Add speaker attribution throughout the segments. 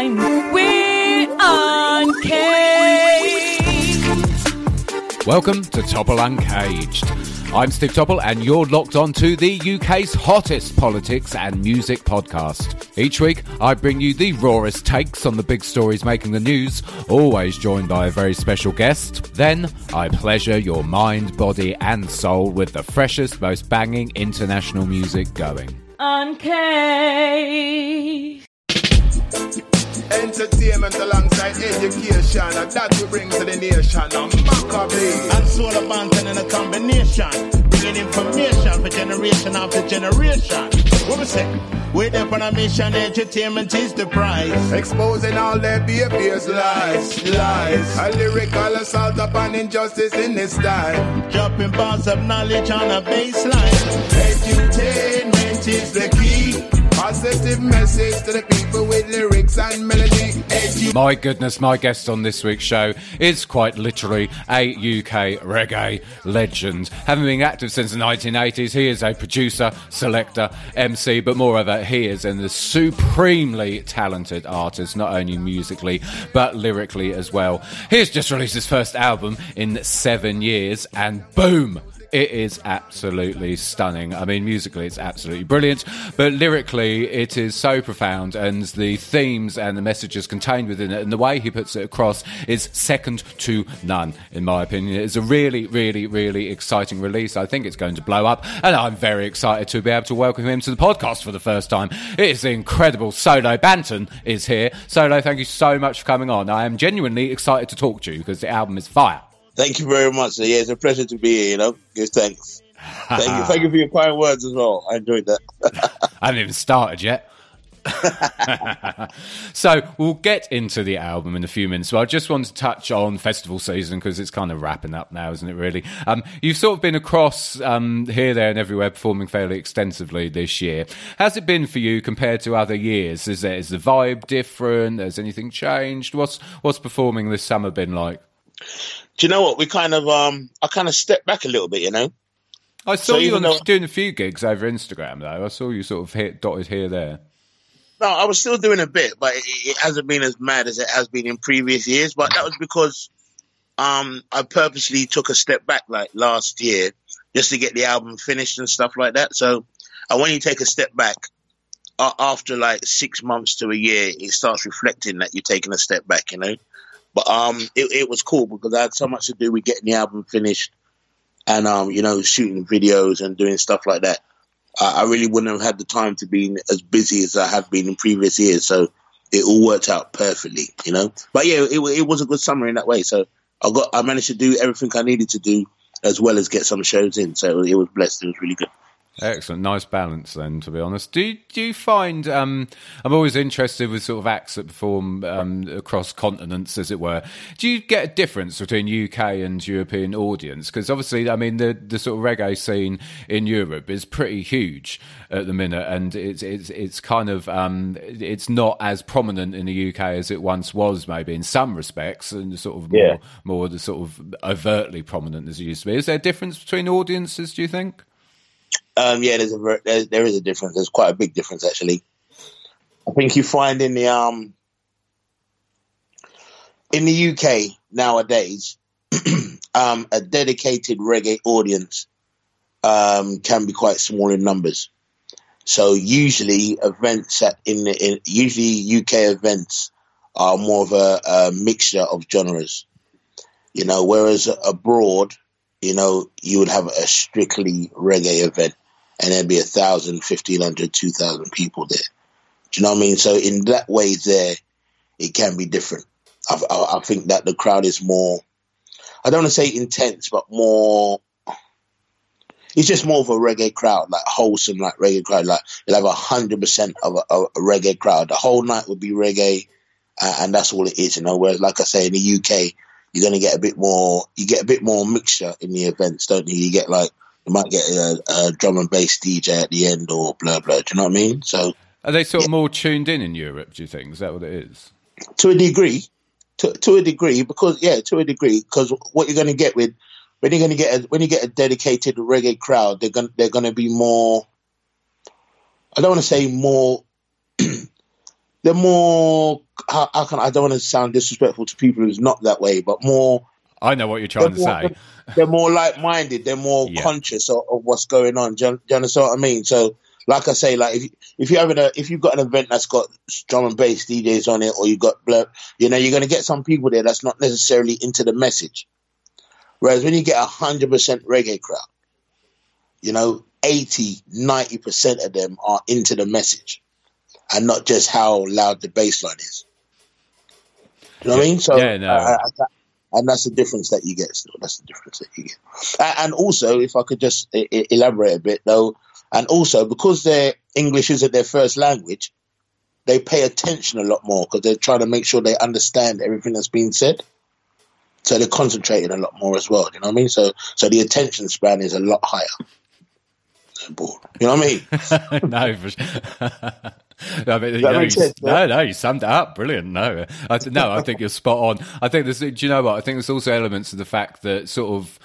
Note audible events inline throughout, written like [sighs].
Speaker 1: We're uncaged.
Speaker 2: Welcome to Topple Uncaged. I'm Steve Topple, and you're locked on to the UK's hottest politics and music podcast. Each week, I bring you the rawest takes on the big stories making the news, always joined by a very special guest. Then, I pleasure your mind, body, and soul with the freshest, most banging international music going.
Speaker 1: Uncaged.
Speaker 3: Entertainment alongside education, and that we bring to the nation. I'm Maccabee.
Speaker 4: and Solo Banton in a combination. Bringing information for generation after generation. What we say? We're there on a mission, entertainment is the prize.
Speaker 3: Exposing all their behaviors, lies, lies. A lyrical assault upon injustice in this time.
Speaker 4: Dropping bars of knowledge on a baseline.
Speaker 3: Edutainment is the key. Positive message to the people with lyrics and melody.
Speaker 2: My goodness, my guest on this week's show is quite literally a UK reggae legend. Having been active since the 1980s, he is a producer, selector, MC, but moreover, he is an supremely talented artist, not only musically, but lyrically as well. He has just released his first album in seven years, and boom! It is absolutely stunning. I mean, musically, it's absolutely brilliant, but lyrically, it is so profound, and the themes and the messages contained within it, and the way he puts it across is second to none, in my opinion. It's a really, really, really exciting release. I think it's going to blow up, and I'm very excited to be able to welcome him to the podcast for the first time. It is incredible Solo Banton is here. Solo, thank you so much for coming on. I am genuinely excited to talk to you because the album is fire.
Speaker 5: Thank you very much. Yeah, it's a pleasure to be here. You know, give thanks. Thank you, thank you for your kind words as well. I enjoyed that. [laughs]
Speaker 2: I haven't even started yet. [laughs] so we'll get into the album in a few minutes. But I just want to touch on festival season because it's kind of wrapping up now, isn't it? Really, um, you've sort of been across um, here, there, and everywhere, performing fairly extensively this year. How's it been for you compared to other years? Is there is the vibe different? Has anything changed? What's what's performing this summer been like?
Speaker 5: Do you know what? We kind of, um, I kind of stepped back a little bit. You know,
Speaker 2: I saw
Speaker 5: So
Speaker 2: you on,
Speaker 5: though-
Speaker 2: doing a few gigs over Instagram though. I saw you sort of hit dotted here there.
Speaker 5: no, I was still doing a bit, but it, it hasn't been as mad as it has been in previous years. But that was because um, I purposely took a step back, like last year, just to get the album finished and stuff like that. So, and when you take a step back uh, after like six months to a year, it starts reflecting that you're taking a step back, you know. But um, it, it was cool because I had so much to do with getting the album finished and um, you know, shooting videos and doing stuff like that. I, I really wouldn't have had the time to be as busy as I have been in previous years. So it all worked out perfectly, you know. But yeah, it, it was a good summer in that way. So I got, I managed to do everything I needed to do, as well as get some shows in. So it was blessed. It was really good.
Speaker 2: Excellent, nice balance. Then, to be honest, do you, do you find? Um, I'm always interested with sort of acts that perform um, across continents, as it were. Do you get a difference between UK and European audience? Because obviously, I mean, the the sort of reggae scene in Europe is pretty huge at the minute, and it's it's it's kind of um, it's not as prominent in the UK as it once was, maybe in some respects, and sort of more
Speaker 5: Yeah.
Speaker 2: more the sort of overtly prominent as it used to be. Is there a difference between audiences? Do you think?
Speaker 5: Um, yeah, there's a ver- there, there is a difference. There's quite a big difference actually. I think you find in the um in the UK nowadays, [clears throat] um, a dedicated reggae audience um, can be quite small in numbers. So usually events at in, the, in usually UK events are more of a, a mixture of genres. You know, whereas abroad, you know, you would have a strictly reggae event and there'd be a thousand, fifteen hundred, two thousand people there. Do you know what I mean? So in that way, there it can be different. I, I, I think that the crowd is more. I don't want to say intense, but more. It's just more of a reggae crowd, like wholesome, like reggae crowd. Like you'll have a hundred percent of a, a reggae crowd. The whole night would be reggae, uh, and that's all it is, you know. Whereas, like I say, in the UK, you're going to get a bit more. You get a bit more mixture in the events, don't you? You get like you might get a, a drum and bass DJ at the end, or blah blah. Do you know what I mean? So
Speaker 2: Are they sort of more tuned in in Europe? Do you think is that what it is?
Speaker 5: to a degree, to, to a degree, because yeah, to a degree, because what you're going to get with when you're going to get a, when you get a dedicated reggae crowd, they're going they're going to be more. I don't want to say more. [clears throat] they're more. How, how can I don't want to sound disrespectful to people who's not that way, but more.
Speaker 2: I know what you're trying to
Speaker 5: They're
Speaker 2: say. [laughs]
Speaker 5: they're more like-minded. They're more
Speaker 2: Yeah.
Speaker 5: conscious of, of what's going on. Do you, do you understand what I mean? So, like I say, like if if you're having a if you've got an event that's got drum and bass DJs on it, or you've got blur, you know, you're going to get some people there that's not necessarily into the message. Whereas when you get a hundred percent reggae crowd, you know, 80, 90 percent of them are into the message, and not just how loud the bass line is. Do you know what I mean? So,
Speaker 2: Yeah, no.
Speaker 5: I- I- I- and that's the difference that you get. Still, that's the difference that you get. And also, if I could just elaborate a bit, though, and also because their English isn't their first language, they pay attention a lot more because they're trying to make sure they understand everything that's being said. So they're concentrating a lot more as well. You know what I mean? So, so the attention span is a lot higher. They're bored. You know what I mean? [laughs]
Speaker 2: no, for sure. [laughs] No, but, you
Speaker 5: that
Speaker 2: know,
Speaker 5: make
Speaker 2: you-
Speaker 5: sense,
Speaker 2: no, no, you summed it up. Brilliant. No, I, no, I think you're spot on. I think there's, do you know what? I think there's also elements of the fact that sort of,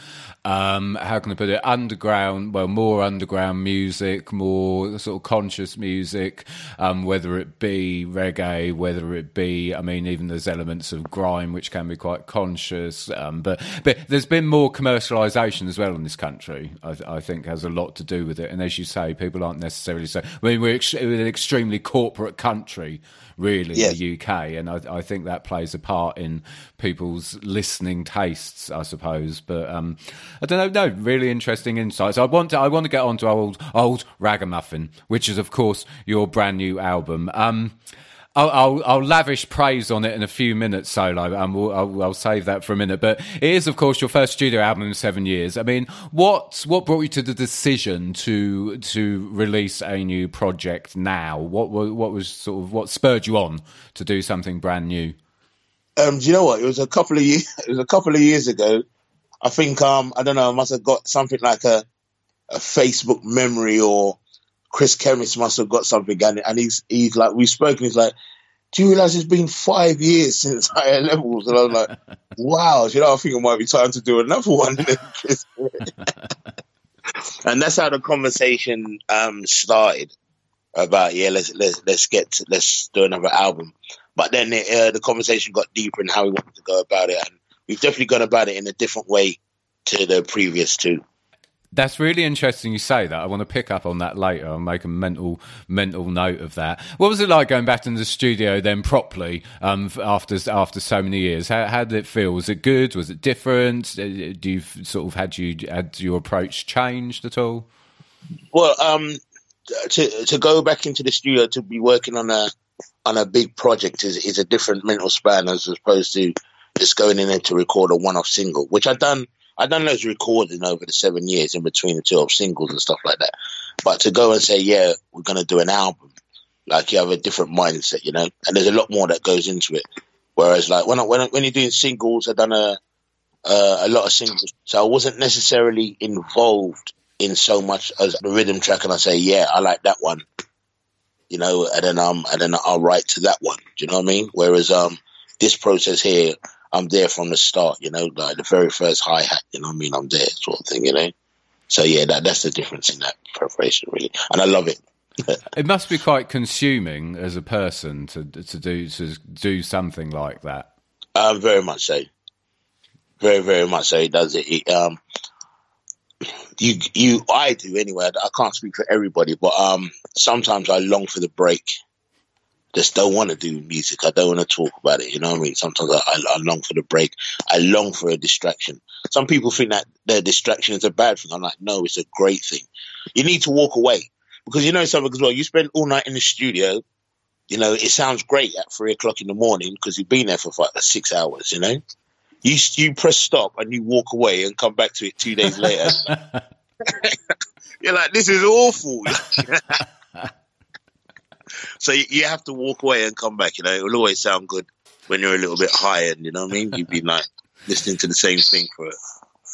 Speaker 2: um, how can I put it? Underground, well, more underground music, more sort of conscious music, um, whether it be reggae, whether it be, I mean, even there's elements of grime which can be quite conscious. Um, but but there's been more commercialisation as well in this country. I, I think has a lot to do with it. And as you say, people aren't necessarily so. I mean, we're, ex- we're an extremely corporate country, really,
Speaker 5: Yes.
Speaker 2: the UK, and I, I think that plays a part in people's listening tastes, I suppose. But um, I don't know. No, really interesting insights. I want to. I want to get on to old old Ragamuffin, which is of course your brand new album. Um, I'll, I'll, I'll lavish praise on it in a few minutes, Solo, and we'll, I'll, I'll save that for a minute. But it is, of course, your first studio album in seven years. I mean, what what brought you to the decision to to release a new project now? What what was sort of what spurred you on to do something brand new?
Speaker 5: Um, do you know what? It was a couple of years. [laughs] It was a couple of years ago. I think um, I don't know. I must have got something like a a Facebook memory, or Chris Chemist must have got something, and, and he's he's like we've spoken. He's like, "Do you realize it's been five years since higher levels?" And I'm like, [laughs] "Wow." You know, I think it might be time to do another one. [laughs] and that's how the conversation um, started about yeah, let's let's let's get to, let's do another album. But then it, uh, the conversation got deeper in how we wanted to go about it, and we've definitely gone about it in a different way to the previous two.
Speaker 2: That's really interesting you say that. I want to pick up on that later. I'll make a mental mental note of that. What was it like going back into the studio then properly um, after after so many years? How, how did it feel? Was it good? Was it different? Uh, Do you sort of had you had your approach changed at all?
Speaker 5: Well, um, to to go back into the studio to be working on a on a big project is is a different mental span as opposed to just going in there to record a one off single, which I've done. I done those recording over the seven years in between the two of singles and stuff like that. But to go and say, yeah, we're gonna do an album, like you have a different mindset, you know. And there's a lot more that goes into it. Whereas, like when I, when I, when you're doing singles, I've done a uh, a lot of singles, so I wasn't necessarily involved in so much as the rhythm track, and I say, yeah, I like that one, you know, and then um, and then I'll write to that one. Do you know what I mean? Whereas um, this process here, I'm there from the start, you know, like the very first hi hat, you know what I mean? I'm there, sort of thing, you know. So yeah, that that's the difference in that preparation, really, and I love it. [laughs]
Speaker 2: It must be quite consuming as a person to to do to do something like that.
Speaker 5: Um, very much so. Very, very much so. It does it. it um, you, you, I do anyway. I can't speak for everybody, but um, sometimes I long for the break. Just don't want to do music. I don't want to talk about it. You know what I mean? Sometimes I, I, I long for the break. I long for a distraction. Some people think that their distraction is a bad thing. I'm like, no, it's a great thing. You need to walk away because you know something as well. You spend all night in the studio. You know, it sounds great at three o'clock in the morning because you've been there for five, six hours. You know, you you press stop and you walk away and come back to it two days later. [laughs] [laughs] You're like, this is awful. [laughs] so you, you have to walk away and come back. You know, it will always sound good when you're a little bit high, and you know what I mean. You've been like listening to the same thing for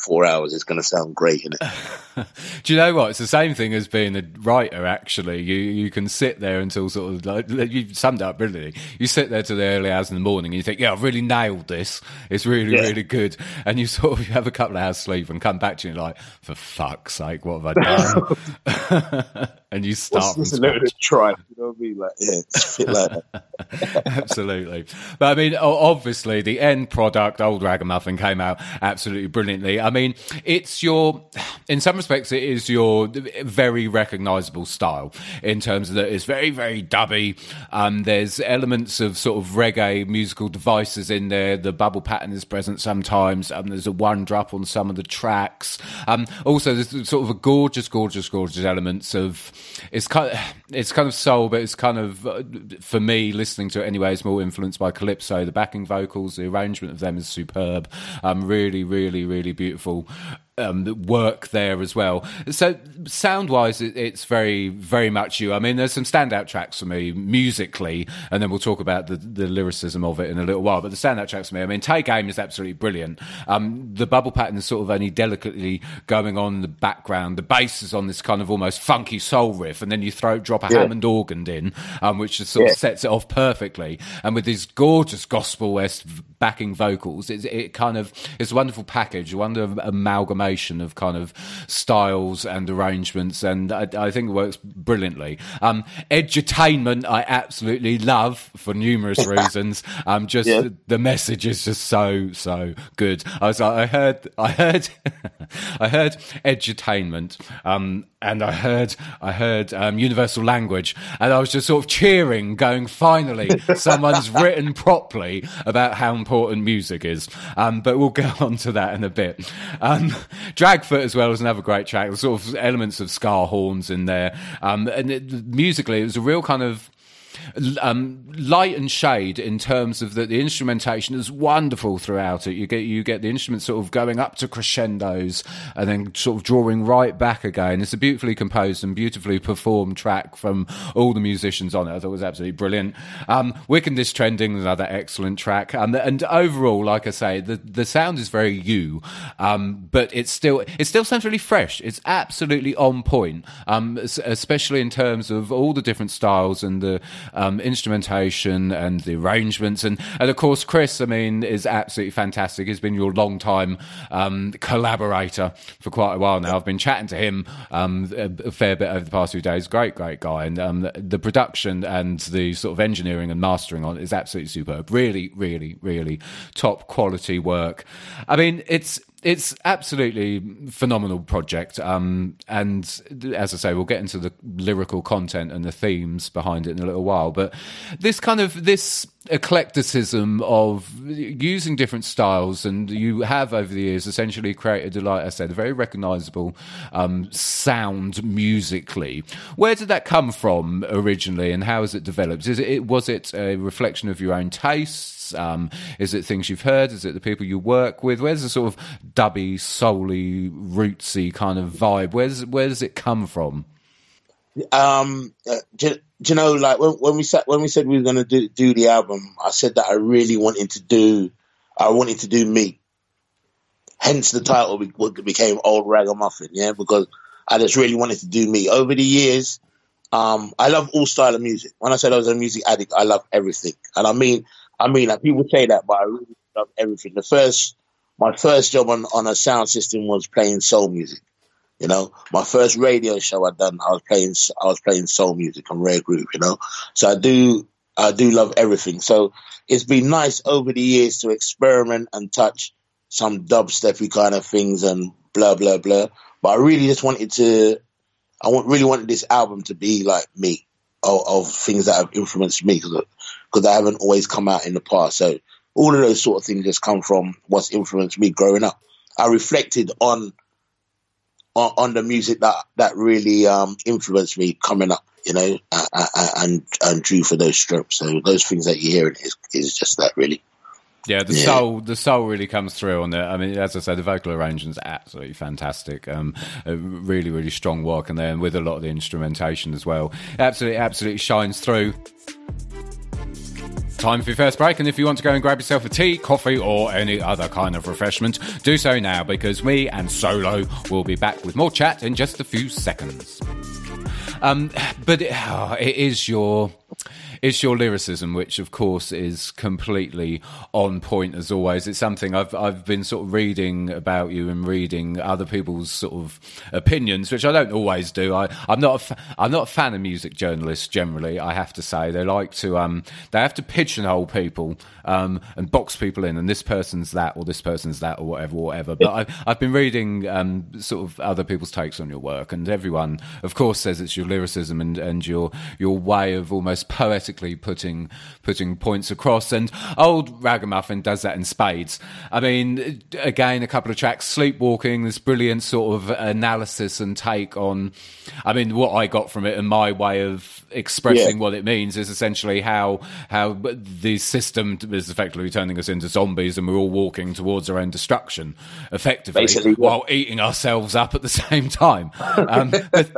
Speaker 5: four hours. is going to sound great, innit? [laughs]
Speaker 2: Do you know what? It's the same thing as being a writer. Actually, you you can sit there until sort of like you summed up brilliantly. You sit there till the early hours in the morning, and you think, "Yeah, I've really nailed this. It's really
Speaker 5: Yeah.
Speaker 2: really good." And you [laughs] sort of you have a couple of hours sleep and come back to it like, "For fuck's sake, what have I done?" [laughs] and you start
Speaker 5: Just a little try. You know what I mean? Like, yeah, it's a bit like that.
Speaker 2: absolutely. But I mean, obviously, the end product, Old Ragamuffin, came out absolutely brilliantly. I mean, it's your, in some respects, it is your very recognizable style in terms of that it's very, very dubby. Um, there's elements of sort of reggae musical devices in there. The bubble pattern is present sometimes. Um, there's a one drop on some of the tracks. Um, also, there's sort of a gorgeous, gorgeous, gorgeous elements of it's kind of, it's kind of soul, but it's kind of uh, for me listening to it anyway. It's more influenced by calypso. The backing vocals, the arrangement of them is superb. Um, really, really, really beautiful beautiful. Um, work there as well. So sound wise, it, it's very, very much you. I mean, there's some standout tracks for me musically, and then we'll talk about the, the lyricism of it in a little while. But the standout tracks for me, I mean, Take Aim is absolutely brilliant. Um, the bubble pattern is sort of only delicately going on in the background. The bass is on this kind of almost funky soul riff, and then you throw drop a
Speaker 5: Yeah.
Speaker 2: Hammond organ in, um, which just sort
Speaker 5: Yeah.
Speaker 2: of sets it off perfectly. And with these gorgeous gospel west backing vocals, it, it kind of it's a wonderful package, a wonderful amalgamation of kind of styles and arrangements, and I, I think it works brilliantly. Um, edutainment, I absolutely love for numerous [laughs] reasons. Um, just
Speaker 5: Yeah.
Speaker 2: the, the message is just so so good. I was like, I heard, I heard, [laughs] I heard edutainment, um, and I heard, I heard um, universal language, and I was just sort of cheering, going, finally, [laughs] someone's written properly about how important music is. Um, but we'll get [laughs] on to that in a bit. Um, Dragfoot as well is another great track. There's sort of elements of ska horns in there, um, and it, musically, it was a real kind of um, light and shade in terms of that the instrumentation is wonderful throughout it. You get you get the instruments sort of going up to crescendos and then sort of drawing right back again. It's a beautifully composed and beautifully performed track from all the musicians on it. I thought it was absolutely brilliant. Um, Wickedness Trending, another excellent track. Um, and overall, like I say, the the sound is very you, um, but it's still it still sounds really fresh. It's absolutely on point, um, especially in terms of all the different styles and the um, instrumentation and the arrangements. And, and of course, Chris, I mean, is absolutely fantastic. He's been your long time um, collaborator for quite a while now. I've been chatting to him um, a, fair bit over the past few days. Great, great guy. And um, the, the production and the sort of engineering and mastering on it is absolutely superb. Really, really, really top quality work. I mean, it's it's absolutely phenomenal project um, and as i say we'll get into the lyrical content and the themes behind it in a little while but this kind of this eclecticism of using different styles and you have over the years essentially created a like i said a very recognizable um, sound musically where did that come from originally and how has it developed is it was it a reflection of your own tastes um, is it things you've heard? Is it the people you work with? Where's the sort of dubby, soully, rootsy kind of vibe? Where's where does it come from?
Speaker 5: Um, uh, do, do you know, like when, when we sat, when we said we were going to do, do the album, I said that I really wanted to do, I wanted to do me. Hence the title became Old Ragamuffin, yeah, because I just really wanted to do me. Over the years, um, I love all style of music. When I said I was a music addict, I love everything, and I mean, I mean, like people say that, but I really love everything. The first, my first job on on a sound system was playing soul music. You know, my first radio show I done, I was playing, I was playing soul music on Rare Group. You know, so I do, I do love everything. So it's been nice over the years to experiment and touch some dubstepy kind of things and blah blah blah. But I really just wanted to, I want really wanted this album to be like me, of, of things that have influenced me because I haven't always come out in the past. So all of those sort of things just come from what's influenced me growing up. I reflected on on, on the music that that really um, influenced me coming up, you know, uh, uh, and and drew for those strokes. So those things that you hear is is just that really.
Speaker 2: Yeah, the
Speaker 5: Yeah.
Speaker 2: soul, the soul really comes through on it. I mean, as I said, the vocal arrangement's absolutely fantastic. Um, a really, really strong work and with a lot of the instrumentation as well. Absolutely, absolutely shines through. Time for your first break, and if you want to go and grab yourself a tea, coffee, or any other kind of refreshment, do so now because me and Solo will be back with more chat in just a few seconds. Um, but it, oh, it is your it's your lyricism, which of course is completely on point as always. It's something I've I've been sort of reading about you and reading other people's sort of opinions, which I don't always do. I I'm not a fa- I'm not a fan of music journalists generally. I have to say they like to um they have to pigeonhole people um and box people in, and this person's that or this person's that or whatever whatever. But I've I've been reading um sort of other people's takes on your work, and everyone of course says it's your lyricism and and your your way of almost putting putting points across. And old Ragamuffin does that in spades. I mean, again, a couple of tracks, Sleepwalking, this brilliant sort of analysis and take on. I mean, what I got from it and my way of expressing
Speaker 5: Yeah.
Speaker 2: what it means is essentially how how the system is effectively turning us into zombies, and we're all walking towards our own destruction, effectively,
Speaker 5: Basically, yeah.
Speaker 2: while eating ourselves up at the [laughs] same time. Um, but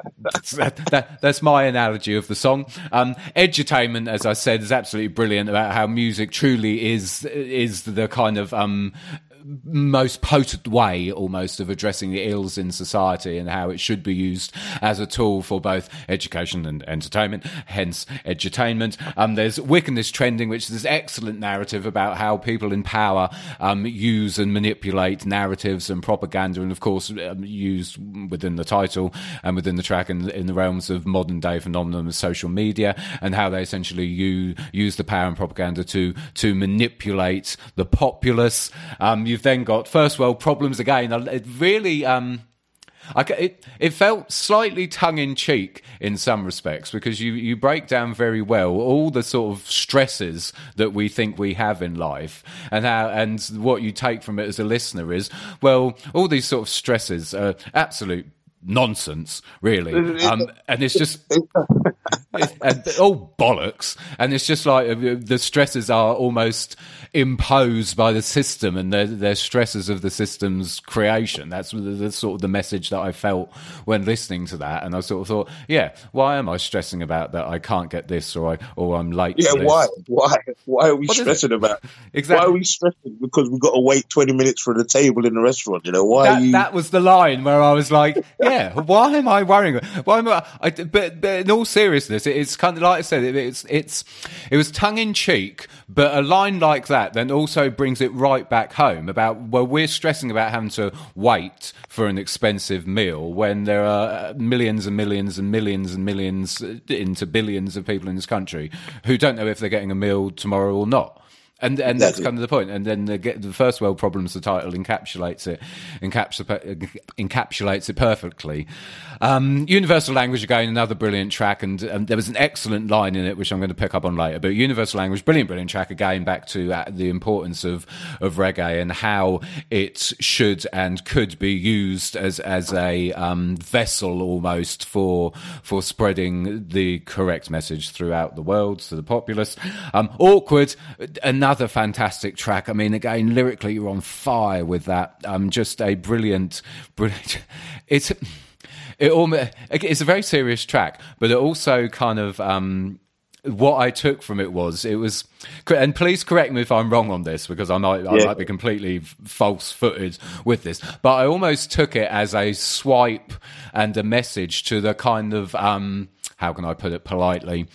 Speaker 2: that, that, that's my analogy of the song. Um, edutainment, as I said, is absolutely brilliant about how music truly is is the kind of um, most potent way almost of addressing the ills in society and how it should be used as a tool for both education and entertainment, hence edutainment. Um, there's Wickedness Trending, which is this excellent narrative about how people in power um, use and manipulate narratives and propaganda, and of course, um, used within the title and within the track in, in the realms of modern day phenomenon of social media and how they essentially use, use the power and propaganda to to manipulate the populace. Um, you've then got first world problems again. It really. Um, I, it, it felt slightly tongue in cheek in some respects because you, you break down very well all the sort of stresses that we think we have in life and how and what you take from it as a listener is well all these sort of stresses are absolute nonsense really um, and it's just [laughs] and all bollocks and it's just like uh, the stresses are almost imposed by the system and they're, they're stresses of the system's creation that's the, the sort of the message that i felt when listening to that and i sort of thought yeah why am i stressing about that i can't get this or i or i'm late
Speaker 5: Yeah, why? Why? Why are we
Speaker 2: What
Speaker 5: stressing about?
Speaker 2: Exactly. [laughs]
Speaker 5: Why are we stressing? Because we've got to wait twenty minutes for the table in the restaurant. You know why?
Speaker 2: that,
Speaker 5: you...
Speaker 2: that was the line where I was like, yeah, [laughs] why am I worrying? Why am I, I but, but in all seriousness, it, it's kind of like I said, it, it's, it's, it was tongue in cheek, but a line like that then also brings it right back home about, well, we're stressing about having to wait for an expensive meal when there are millions and millions and millions and millions into billions of people in this country who don't know if they're getting a meal tomorrow or not. And and that's
Speaker 5: Exactly.
Speaker 2: kind of the point. And then the, the first world problems, the title encapsulates it, encapsulates encapsulates it perfectly. Um, Universal language again, another brilliant track, and um, there was an excellent line in it which I'm going to pick up on later. But Universal language, brilliant, brilliant track again. Back to uh, the importance of of reggae and how it should and could be used as as a um, vessel almost for for spreading the correct message throughout the world to the populace. Um, Awkward, another fantastic track. I mean, again, lyrically, you're on fire with that. Um, just a brilliant, brilliant. [laughs] It's it almost it's a very serious track, but it also kind of um, what I took from it was it was, and please correct me if I'm wrong on this because I might I
Speaker 5: Yeah.
Speaker 2: might be completely false footed with this, but I almost took it as a swipe and a message to the kind of um, how can I put it politely.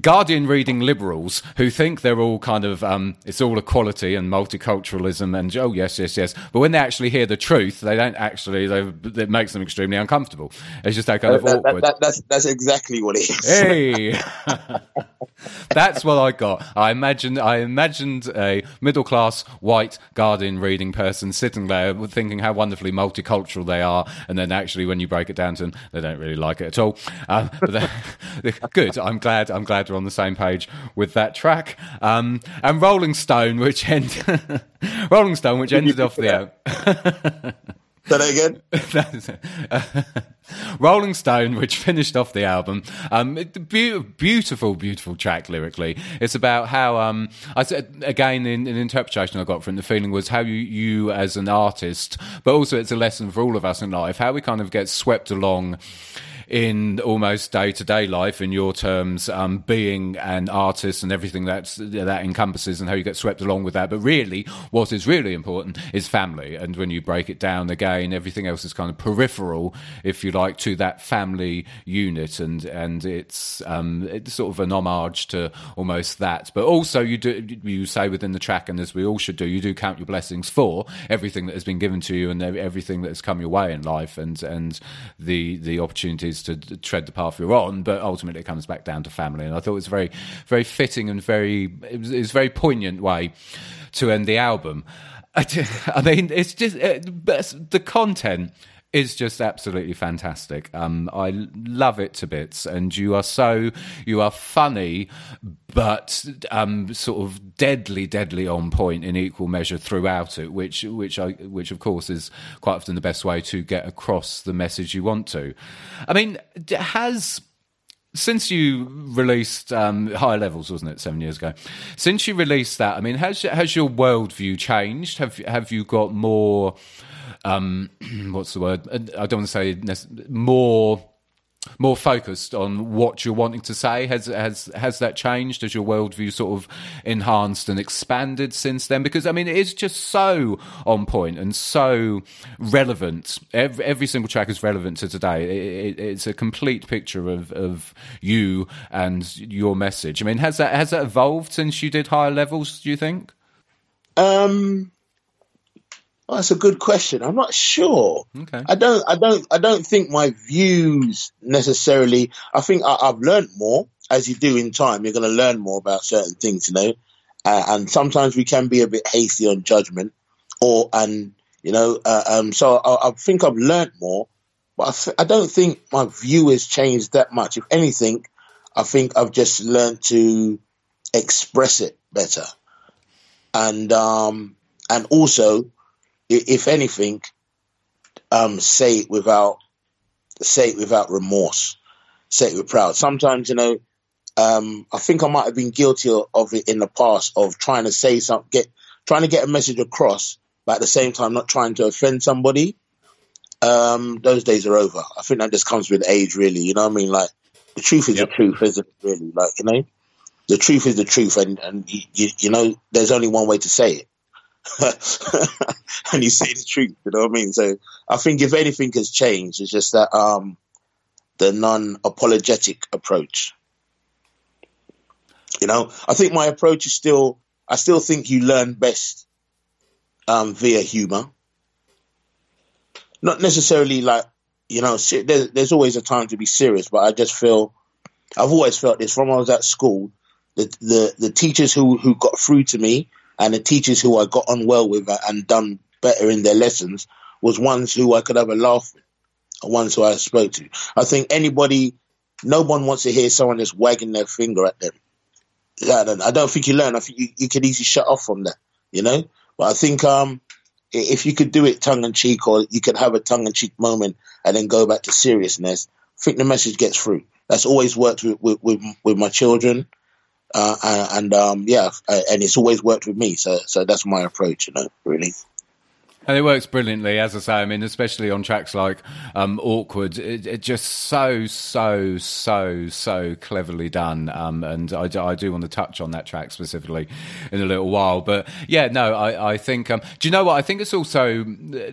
Speaker 2: Guardian reading liberals who think they're all kind of um, it's all equality and multiculturalism and oh yes yes yes, but when they actually hear the truth, they don't actually. They, it makes them extremely uncomfortable. It's just that kind of
Speaker 5: That- that-
Speaker 2: awkward.
Speaker 5: that- that's that's exactly what it is.
Speaker 2: Hey, [laughs] [laughs] that's what I got. I imagined I imagined a middle class white Guardian reading person sitting there thinking how wonderfully multicultural they are, and then actually when you break it down to them, they don't really like it at all. Um, they- [laughs] good. I'm glad. I'm glad we're on the same page with that track. Um, and Rolling Stone, which end [laughs] Rolling Stone, which ended off the. [laughs]
Speaker 5: Say that again. [laughs]
Speaker 2: Rolling Stone, which finished off the album, um, it- beau- beautiful, beautiful track lyrically. It's about how, um, I said again in an interpretation I got from the feeling was how you, you as an artist, but also it's a lesson for all of us in life, how we kind of get swept along in almost day to day life, in your terms, um, being an artist and everything that's, that encompasses and how you get swept along with that. But really, what is really important is family. And when you break it down again, everything else is kind of peripheral, if you like, to that family unit. And, and it's, um, it's sort of an homage to almost that. But also, you do, you say within the track, and as we all should do, you do count your blessings for everything that has been given to you and everything that has come your way in life and, and the, the opportunities to tread the path you're on, but ultimately it comes back down to family. And I thought it was very, very fitting and very, it was, it was very poignant way to end the album. [laughs] I mean, it's just uh, the content is just absolutely fantastic. Um, I love it to bits, and you are so you are funny, but um, sort of deadly, deadly on point in equal measure throughout it. Which, which I, which of course is quite often the best way to get across the message you want to. I mean, has since you released um, higher levels, wasn't it, seven years ago? Since you released that, I mean, has has your worldview changed? Have have you got more? Um, [clears throat] what's the word? I don't want to say more more focused on what you're wanting to say. Has has has that changed? Has your worldview sort of enhanced and expanded since then? Because I mean, it is just so on point and so relevant. Every, every single track is relevant to today. It, it, it's a complete picture of of you and your message. I mean, has that has that evolved since you did higher levels? Do you think?
Speaker 5: Um, well, that's a good question. I'm not sure.
Speaker 2: Okay.
Speaker 5: I don't. I don't. I don't think my views necessarily. I think I, have learned more as you do in time. You're going to learn more about certain things, you know. Uh, and sometimes we can be a bit hasty on judgment, or and you know. Uh, um. So I, I, think I've learned more, but I, th- I don't think my view has changed that much. If anything, I think I've just learned to express it better, and um and also if anything, um, say it without say it without remorse, say it with proud. Sometimes, you know, um, I think I might have been guilty of it in the past of trying to say something, get trying to get a message across, but at the same time not trying to offend somebody. Um, those days are over. I think that just comes with age, really. You know what I mean? Like the truth is yep. the truth, isn't it? Really, like you know, the truth is the truth, and and you, you know, there's only one way to say it. [laughs] and you say the truth. You know what I mean? So I think if anything has changed, it's just that um, the non-apologetic approach. You know, I think my approach is still. I still think you learn best um, via humor, not necessarily like you know. There's, there's always a time to be serious, but I just feel I've always felt this from when I was at school. The the the teachers who who got through to me and the teachers who I got on well with and done better in their lessons was ones who I could have a laugh with, ones who I spoke to. I think anybody, no one wants to hear someone just wagging their finger at them. I don't, I don't think you learn. I think you, you could easily shut off from that, you know. But I think um, if you could do it tongue in cheek, or you could have a tongue in cheek moment and then go back to seriousness, I think the message gets through. That's always worked with with, with, with my children uh, and um, yeah, and it's always worked with me. So so that's my approach, you know, really.
Speaker 2: And it works brilliantly, as I say. I mean, especially on tracks like um, "Awkward," it, it, just so, so, so, so cleverly done. Um, and I, I, do want to touch on that track specifically in a little while. But yeah, no, I, I think. Um, do you know what? I think it's also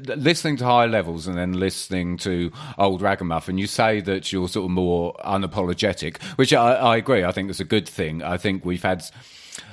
Speaker 2: listening to high levels and then listening to old Ragamuffin. You say that you're sort of more unapologetic, which I, I agree. I think it's a good thing. I think we've had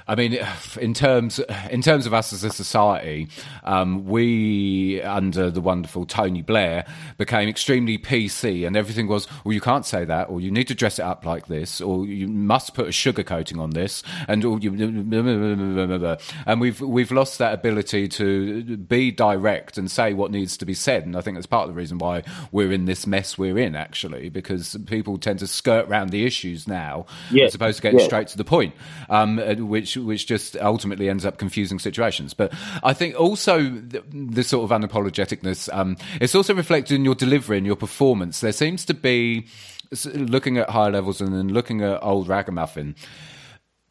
Speaker 2: I mean, in terms in terms of us as a society, um, we under the wonderful Tony Blair became extremely PC, and everything was, well, you can't say that, or you need to dress it up like this, or you must put a sugar coating on this, and all you, and we've we've lost that ability to be direct and say what needs to be said, and I think that's part of the reason why we're in this mess we're in, actually, because people tend to skirt around the issues now yeah. as opposed to getting yeah. straight to the point, um, which which just ultimately ends up confusing situations. But I think also the, the sort of unapologeticness, um, it's also reflected in your delivery and your performance. There seems to be looking at higher levels and then looking at old ragamuffin.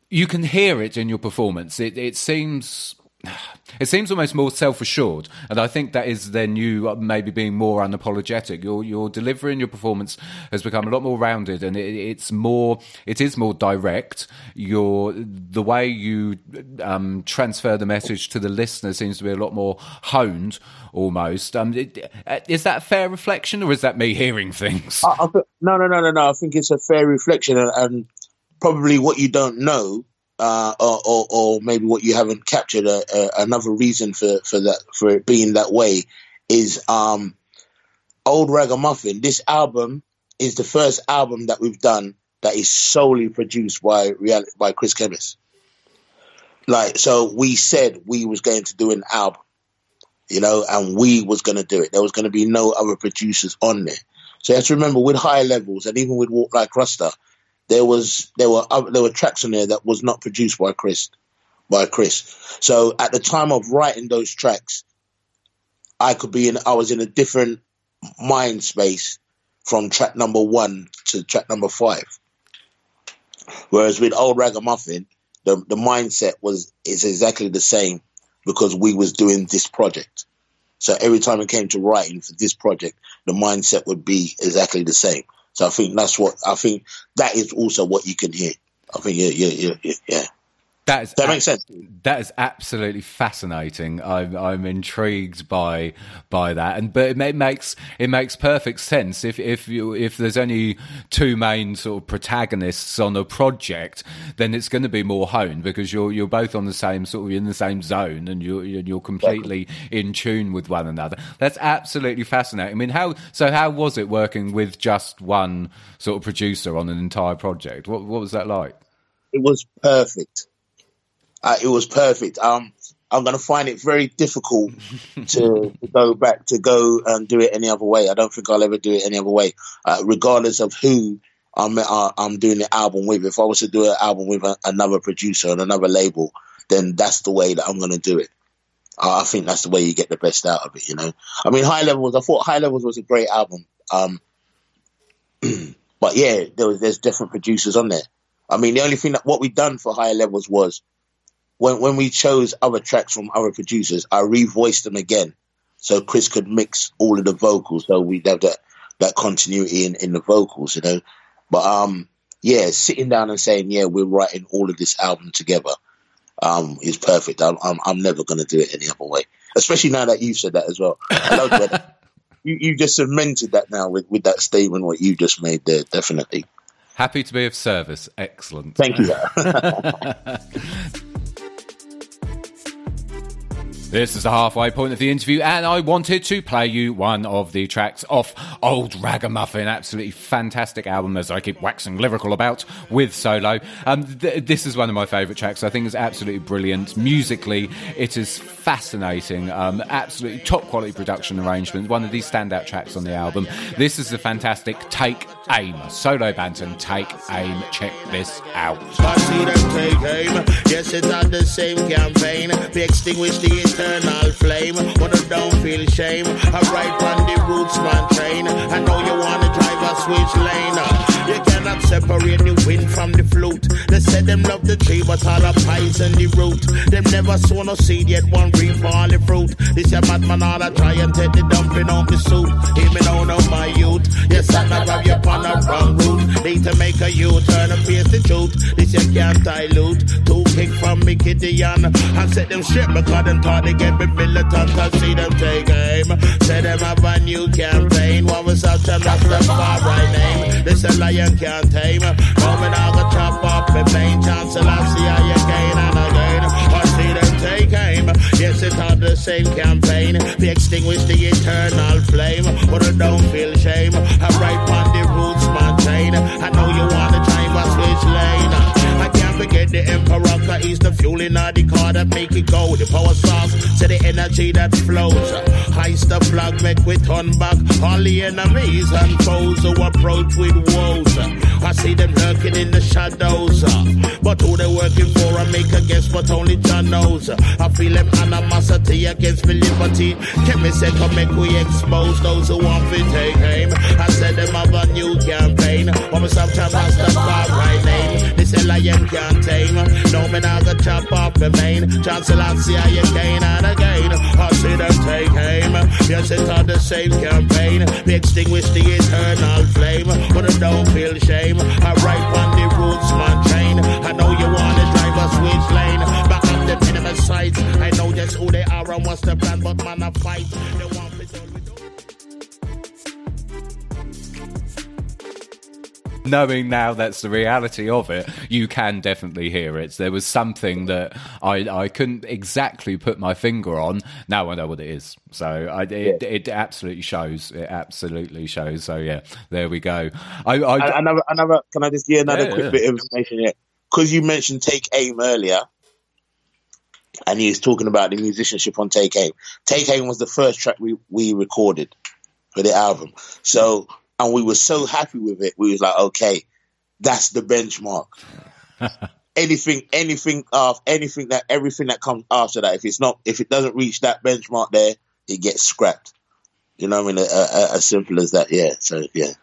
Speaker 2: You can hear it in your performance. It, it seems [sighs] it seems almost more self-assured, and I think that is then you maybe being more unapologetic. Your your delivery and your performance has become a lot more rounded, and it, it's more it is more direct. Your the way you um, transfer the message to the listener seems to be a lot more honed, almost. Um, it, uh, is that a fair reflection, or is that me hearing things?
Speaker 5: I, I, no, no, no, no, no. I think it's a fair reflection, and, and probably what you don't know, uh, or, or, maybe what you haven't captured. Uh, uh, another reason for, for that for it being that way is um, old ragamuffin. This album is the first album that we've done that is solely produced by by Chris Chemist. Like, so we said we was going to do an album, you know, and we was going to do it. There was going to be no other producers on there. So you have to remember with high levels and even with Walk Like Rasta, there was there were other, there were tracks on there that was not produced by Chris by Chris. So at the time of writing those tracks, I could be in I was in a different mind space from track number one to track number five. Whereas with old ragamuffin, the the mindset was is exactly the same because we was doing this project. So every time it came to writing for this project, the mindset would be exactly the same. So I think that's what I think that is also what you can hear. I think yeah, yeah, yeah, yeah.
Speaker 2: That is
Speaker 5: That makes sense.
Speaker 2: That is absolutely fascinating. I'm I'm intrigued by by that, and but it ma- makes it makes perfect sense if if you if there's only two main sort of protagonists on a project, then it's going to be more honed because you're you're both on the same sort of in the same zone and you're you're completely in tune with one another. That's absolutely fascinating. I mean, how so? How was it working with just one sort of producer on an entire project? What what was that like?
Speaker 5: It was perfect. Uh, it was perfect. Um, I'm going to find it very difficult to, [laughs] to go back to go and do it any other way. I don't think I'll ever do it any other way, uh, regardless of who I'm uh, I'm doing the album with. If I was to do an album with a, another producer and another label, then that's the way that I'm going to do it. Uh, I think that's the way you get the best out of it. You know, I mean, High Levels. I thought High Levels was a great album. Um, [clears throat] but yeah, there was there's different producers on there. I mean, the only thing that what we done for High Levels was when when we chose other tracks from other producers, I revoiced them again, so Chris could mix all of the vocals, so we'd have that that continuity in, in the vocals, you know. But um, yeah, sitting down and saying, yeah, we're writing all of this album together, um, is perfect. I'm I'm, I'm never going to do it any other way, especially now that you've said that as well. I love that. [laughs] You, you just cemented that now with, with that statement, what you just made there, definitely.
Speaker 2: Happy to be of service. Excellent.
Speaker 5: Thank you. [laughs]
Speaker 2: This is the halfway point of the interview, and I wanted to play you one of the tracks off Old Ragamuffin. Absolutely fantastic album, as I keep waxing lyrical about with Solo. Um, th- this is one of my favourite tracks. I think it's absolutely brilliant. Musically, it is fascinating. Um, absolutely top quality production arrangement. One of these standout tracks on the album. This is the fantastic Take Aim. Solo Banton, Take Aim. Check this out.
Speaker 4: I see them take aim. Yes, it's not the same campaign. We extinguish the eternal flame. Wanna don't feel shame. I ride on the roots man train. I know you wanna drive a switch lane. Cannot separate the wind from the flute. They said them love the tree, but all the poison the root. Them never sow no seed yet one reap all the fruit. This a madman all I try and take the dumping on the. Hear me now, know my youth. Yes, I not have you on the wrong route. Need to make a U-turn and face the truth. This you can't dilute. Two kick from me Gideon. I set them shit because them thought they get me militant. I see them take aim. Say them have a new campaign. What was up to Rastafari name? This a lion can't tame. Coming out the chop up the main chancellor. See how you gain and again. I see them take aim. Yes, it's on the same campaign. We extinguish the eternal flame. But I don't feel shame. I'm right on the roots, maintain. I know you wanna time but switch lane. I can't forget the emperor, cause he's the fuel in all the car that make it go. The power source to the energy that flows. Heist the flag, make we turn back. All the enemies and foes who approach with woes. I see them lurking in the shadows. But who they working for, I make a guess, but only John knows. I feel them animosity against me liberty. Can me say, come make we expose those who want to take aim. I said them have a new campaign. Was sometimes I stop by right name. This a lion can't tame. No, me not gonna chop off the main. Chancellor, see how you gain and again. I see them take aim. Yes, it's on the same campaign. We extinguish the eternal flame. But I don't feel shame. I ride on the roots, man, train. I know you wanna drive a switch lane. Back up the enemy sights. I know just who they are and what's the plan, but man, I fight. They want
Speaker 2: knowing now that's the reality of it, you can definitely hear it. There was something that I, I couldn't exactly put my finger on. Now I know what it is. So I, it, it absolutely shows. It absolutely shows. So yeah, there we go. I, I
Speaker 5: Another, another. Can I just give another
Speaker 2: Yeah,
Speaker 5: quick
Speaker 2: yeah.
Speaker 5: bit of information here? Because you mentioned Take Aim earlier, and he was talking about the musicianship on Take Aim. Take Aim was the first track we we recorded for the album. So, and we were so happy with it. We was like, okay, that's the benchmark. [laughs] anything, anything of anything that everything that comes after that, if it's not, if it doesn't reach that benchmark there, it gets scrapped. You know what I mean? Uh, uh, as simple as that. Yeah. So yeah.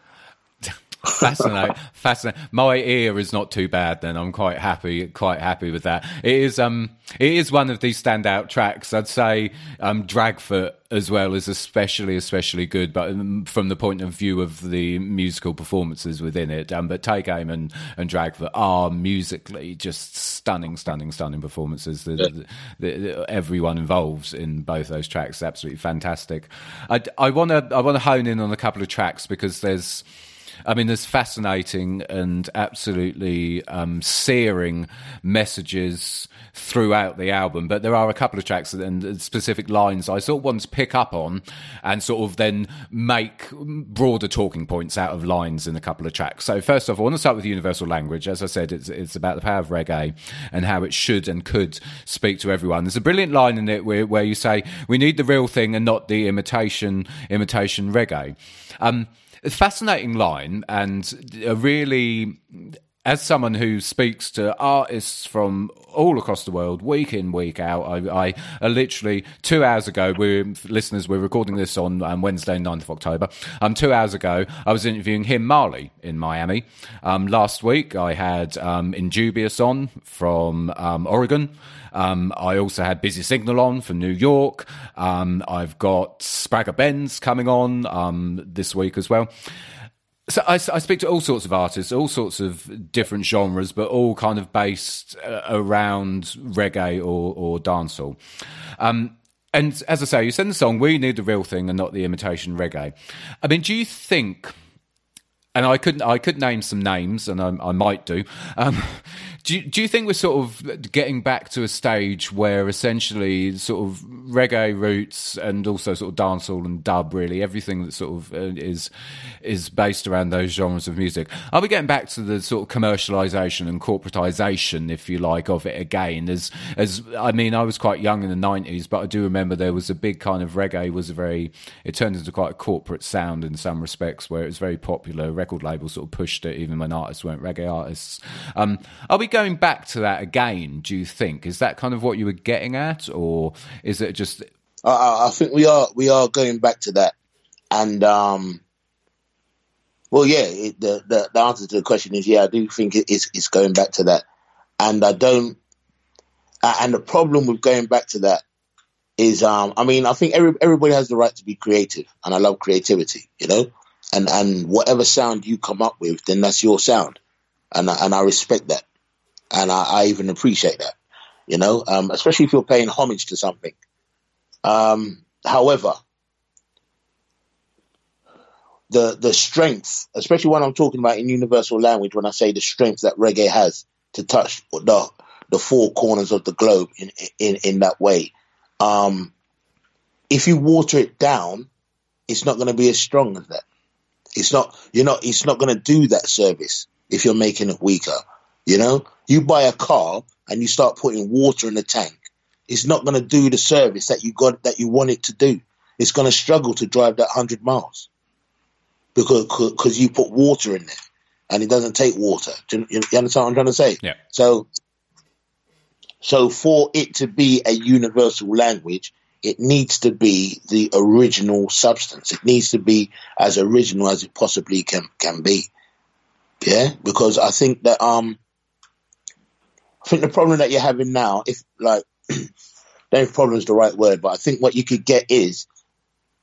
Speaker 2: Fascinating fascinating my ear is not too bad then. I'm quite happy quite happy with that. It is um it is one of these standout tracks. I'd say um dragfoot as well is especially especially good but um, from the point of view of the musical performances within it. Um but take aim and and dragfoot are musically just stunning stunning stunning performances the, the, the, the- everyone involved in both those tracks. Is absolutely fantastic. I i want to i want to hone in on a couple of tracks because there's I mean, there's fascinating and absolutely um, searing messages throughout the album, but there are a couple of tracks and specific lines I sort of want to pick up on and sort of then make broader talking points out of lines in a couple of tracks. So, first off, I want to start with universal language. As I said, it's, it's about the power of reggae and how it should and could speak to everyone. There's a brilliant line in it where, where you say, We need the real thing and not the imitation, imitation reggae. Um, a fascinating line and a really as someone who speaks to artists from all across the world week in week out i, I, I literally two hours ago we listeners we're recording this on um, wednesday 9th of october um, two hours ago i was interviewing him marley in miami um, last week i had um, indubious on from um, oregon um, I also had Busy Signal on from New York. Um, I've got Spragga Benz coming on this week as well. So I, I speak to all sorts of artists, all sorts of different genres, but all kind of based uh, around reggae or, or dancehall. Um, and as I say, you send the song, we need the real thing and not the imitation reggae. I mean, do you think and I couldn't, I could name some names, and I, I might do. Um, do you, do you think we're sort of getting back to a stage where essentially sort of reggae roots and also sort of dancehall and dub, really everything that sort of uh, is is based around those genres of music? Are we getting back to the sort of commercialization and corporatization, if you like, of it again? As as I mean, I was quite young in the nineties, but I do remember there was a big kind of reggae was a very it turned into quite a corporate sound in some respects, where it was very popular record labels sort of pushed it even when artists weren't reggae artists. Um, are we going back to that again? Do you think? Is that kind of what you were getting at, or is it just
Speaker 5: I- I, think we are we are going back to that, and um, well, yeah, it, the, the the answer to the question is yeah, I do think it is it's going back to that, and I don't, and the problem with going back to that is, um, I mean, I think every, everybody has the right to be creative, and I love creativity, you know, and and whatever sound you come up with, then that's your sound, and and I respect that, and I, I even appreciate that, you know, um, especially if you're paying homage to something. Um, however, the the strength, especially when I'm talking about in universal language, when I say the strength that reggae has to touch or the the four corners of the globe in in in that way, um, if you water it down, it's not going to be as strong as that. It's not you're not it's not going to do that service if you're making it weaker. You know, you buy a car and you start putting water in the tank it's not going to do the service that you got that you want it to do. It's going to struggle to drive that hundred miles because because you put water in there and it doesn't take water. Do you, you understand what I'm trying to say?
Speaker 2: Yeah.
Speaker 5: So so for it to be a universal language, it needs to be the original substance. It needs to be as original as it possibly can can be. Yeah, because I think that um I think the problem that you're having now, if like, [clears throat] if problem is the right word, but I think what you could get is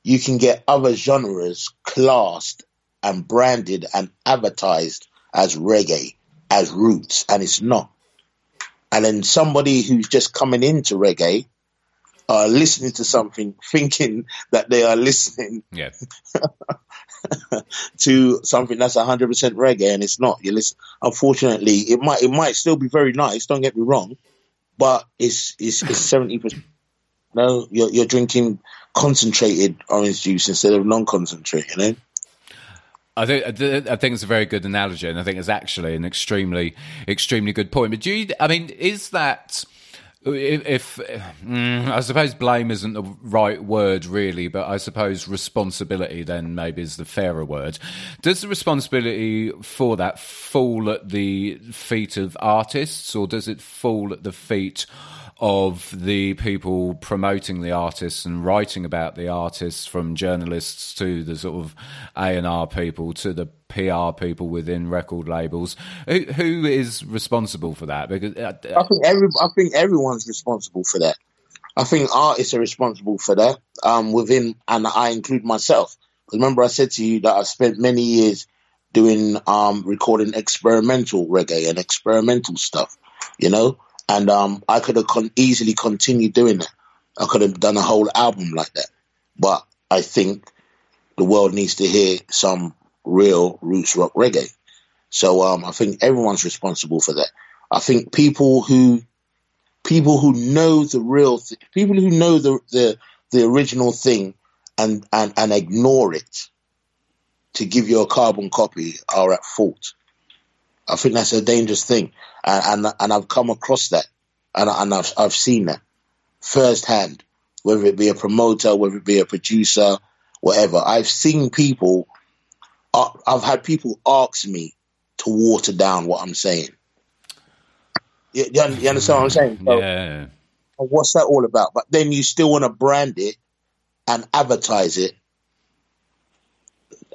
Speaker 5: you can get other genres classed and branded and advertised as reggae, as roots, and it's not. And then somebody who's just coming into reggae are listening to something thinking that they are listening
Speaker 2: Yeah. [laughs]
Speaker 5: to something that's 100% reggae and it's not you listen unfortunately it might it might still be very nice don't get me wrong but it's it's, it's 70% no you're, you're drinking concentrated orange juice instead of non-concentrated eh? you know
Speaker 2: I think I think it's a very good analogy, and I think it's actually an extremely, extremely good point. But do you? I mean, is that if, mm, I suppose blame isn't the right word really, but I suppose responsibility then maybe is the fairer word. Does the responsibility for that fall at the feet of artists, or does it fall at the feet? Of the people promoting the artists and writing about the artists, from journalists to the sort of A and R people to the PR people within record labels. Who, who is responsible for that? Because uh,
Speaker 5: I think every I think everyone's responsible for that. I think artists are responsible for that. Um, within and I include myself. Remember, I said to you that I spent many years doing um recording experimental reggae and experimental stuff. You know, and um, I could have con- easily continued doing that. I could have done a whole album like that. But I think the world needs to hear some real roots rock reggae. So um, I think everyone's responsible for that. I think people who people who know the real th- people who know the, the the original thing and, and and ignore it to give you a carbon copy are at fault. I think that's a dangerous thing, and and, and I've come across that, and and I've I've seen that firsthand, whether it be a promoter, whether it be a producer, whatever. I've seen people. uh, I've had people ask me to water down what I'm saying. You, you you understand what I'm saying? So,
Speaker 2: yeah,
Speaker 5: What's that all about? But then you still want to brand it and advertise it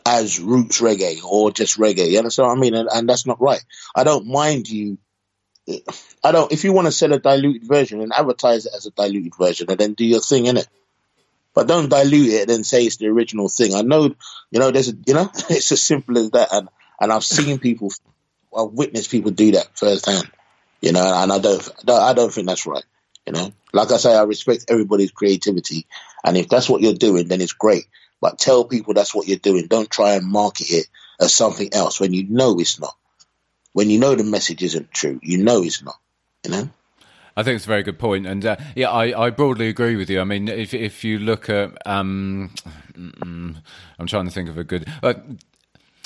Speaker 5: as roots reggae or just reggae. You understand what I mean? And, and that's not right. I don't mind you. I don't. If you want to sell a diluted version and advertise it as a diluted version, and then do your thing in it. But don't dilute it and say it's the original thing. I know, you know, there's, a, you know, [laughs] it's as simple as that. And and I've seen people, I've witnessed people do that firsthand. You know, and I don't, I don't think that's right. You know, like I say, I respect everybody's creativity, and if that's what you're doing, then it's great. But tell people that's what you're doing. Don't try and market it as something else when you know it's not. When you know the message isn't true, you know it's not. You know.
Speaker 2: I think it's a very good point, and uh, yeah, I, I broadly agree with you. I mean, if if you look at, um, I'm trying to think of a good. Uh,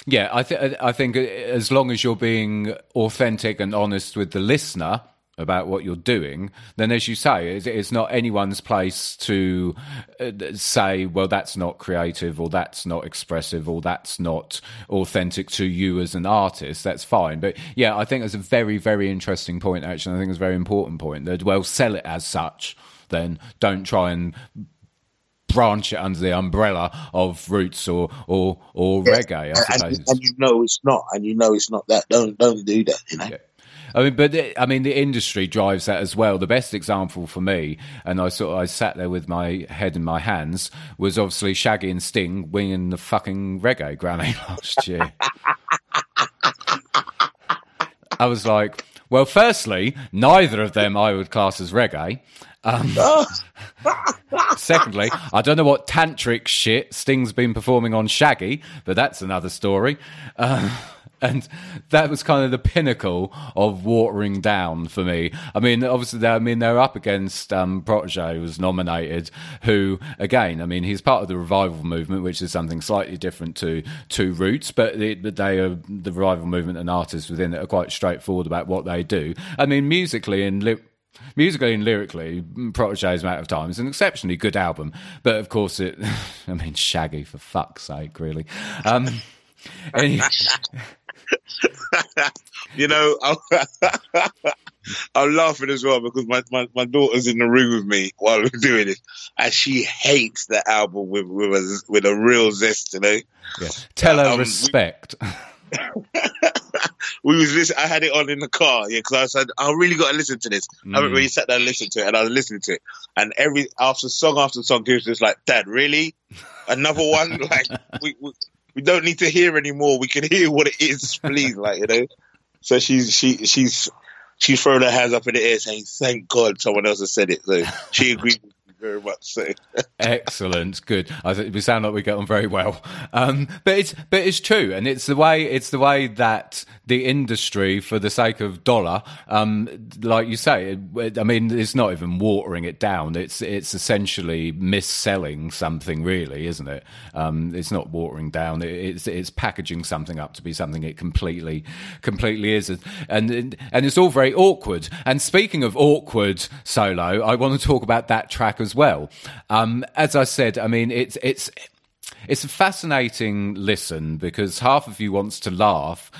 Speaker 2: yeah, I, th- I think as long as you're being authentic and honest with the listener about what you're doing, then as you say, it's, it's not anyone's place to uh, say, well, that's not creative or that's not expressive or that's not authentic to you as an artist. That's fine. But yeah, I think it's a very, very interesting point, actually. I think it's a very important point that, well, sell it as such, then don't try and branch it under the umbrella of roots or or or reggae. I
Speaker 5: and,
Speaker 2: suppose.
Speaker 5: and you know it's not, and you know it's not that. Don't don't do that. You know.
Speaker 2: Yeah. I mean, but I mean, the industry drives that as well. The best example for me, and I sort of I sat there with my head in my hands, was obviously Shaggy and Sting winning the fucking reggae Grammy [laughs] last year. I was like, well, firstly, neither of them I would class as reggae. Um, [laughs] secondly, I don't know what tantric shit Sting's been performing on Shaggy, but that's another story. Um, and that was kind of the pinnacle of watering down for me. I mean, obviously, I mean they're up against um, Protoje, who was nominated. Who, again, I mean, he's part of the revival movement, which is something slightly different to to Roots, but, it, but they are the revival movement and artists within it are quite straightforward about what they do. I mean, musically and li- musically and lyrically, Protoje's Amount of Time is an exceptionally good album. But of course, it. [laughs] I mean, Shaggy for fuck's sake, really. Um, [laughs] [laughs]
Speaker 6: you know, I'm, [laughs] I'm laughing as well because my, my, my daughter's in the room with me while we're doing this, and she hates the album with with a, with a real zest, you know.
Speaker 2: yeah. Tell her
Speaker 6: Um,
Speaker 2: respect. [laughs] [laughs]
Speaker 6: we was listen, I had it on in the car, yeah, because I said I really got to listen to this. I haven't
Speaker 2: Mm.
Speaker 6: really sat down and listened to it, and I was listening to it, and every after song after song, he was just like, "Dad, really? Another one? like we, we we don't need to hear anymore. We can [laughs] hear what it is, please, like you know." So she's she she's she's throwing her hands up in the air, saying, "Thank God someone else has said it." So she agreed very much. So [laughs]
Speaker 2: Excellent, good. We sound like we get on very well. Um, but it's but it's true, and it's the way it's the way that the industry, for the sake of dollar, um, like you say, it, I mean, it's not even watering it down. It's it's essentially misselling something, really, isn't it? Um, it's not watering down. It, it's it's packaging something up to be something it completely completely isn't, and and it's all very awkward. And speaking of awkward solo, I want to talk about that track as well. Um, as I said, I mean, it's it's it's a fascinating listen because half of you wants to laugh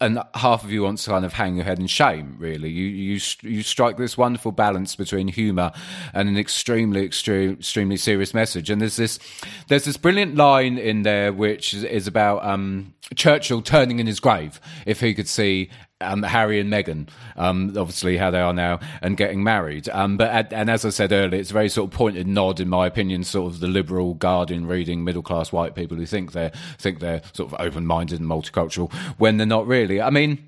Speaker 2: and half of you wants to kind of hang your head in shame really you you you strike this wonderful balance between humor and an extremely extreme, extremely serious message and there's this there's this brilliant line in there which is about um, Churchill turning in his grave if he could see um, Harry and Meghan, um, obviously how they are now, and getting married. Um, but and as I said earlier, it's a very sort of pointed nod, in my opinion, sort of the liberal Guardian reading middle class white people who think they're think they're sort of open minded and multicultural when they're not really. I mean,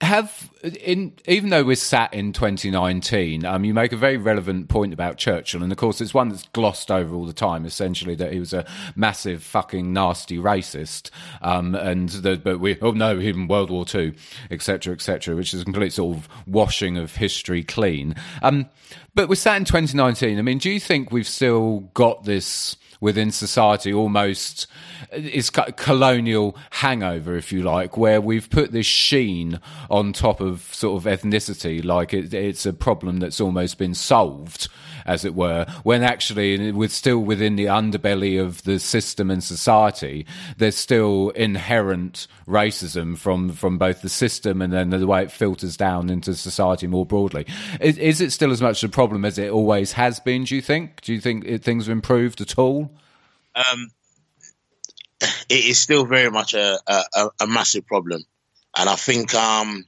Speaker 2: have in even though we're sat in 2019, um, you make a very relevant point about Churchill, and of course it's one that's glossed over all the time. Essentially, that he was a massive fucking nasty racist, um, and the, but we oh no, even World War Two, etc., etc., which is a complete sort of washing of history clean. Um, but we're sat in 2019. I mean, do you think we've still got this? Within society almost is co- colonial hangover if you like where we've put this sheen on top of sort of ethnicity like it, it's a problem that's almost been solved as it were when actually with still within the underbelly of the system and society there's still inherent racism from from both the system and then the way it filters down into society more broadly. Is, is it still as much a problem as it always has been do you think? Do you think it, things have improved at all?
Speaker 5: Um, it is still very much a, a, a- massive problem. And I think, um,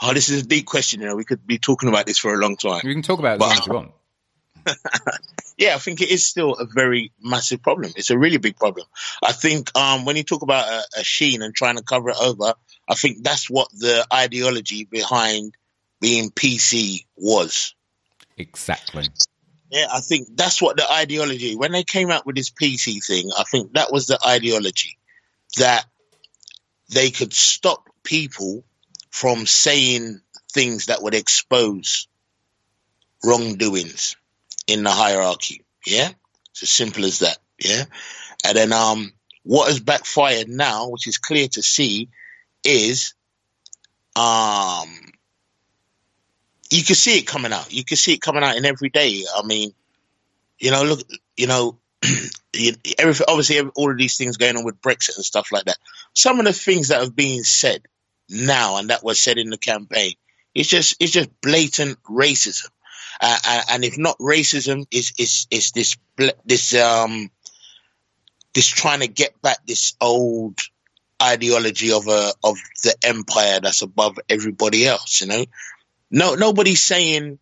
Speaker 5: oh, this is a deep question. You know, we could be talking about this for a long time.
Speaker 2: We can talk about it as as you want. [laughs]
Speaker 5: Yeah, I think it is still a very massive problem. It's a really big problem. I think um, when you talk about a, a sheen and trying to cover it over, I think that's what the ideology behind being PC was.
Speaker 2: Exactly.
Speaker 5: Yeah, I think that's what the ideology. When they came out with this PC thing, I think that was the ideology that they could stop people from saying things that would expose wrongdoings in the hierarchy. Yeah, it's as simple as that. Yeah, and then um, what has backfired now, which is clear to see, is um you can see it coming out. You can see it coming out in every day. I mean, you know, look, you know, [clears throat] everything. Obviously, all of these things going on with Brexit and stuff like that. Some of the things that have been said now and that was said in the campaign, it's just it's just blatant racism. Uh, uh, and if not racism, is is is this this um this trying to get back this old ideology of a of the empire that's above everybody else. You know, no, nobody's saying.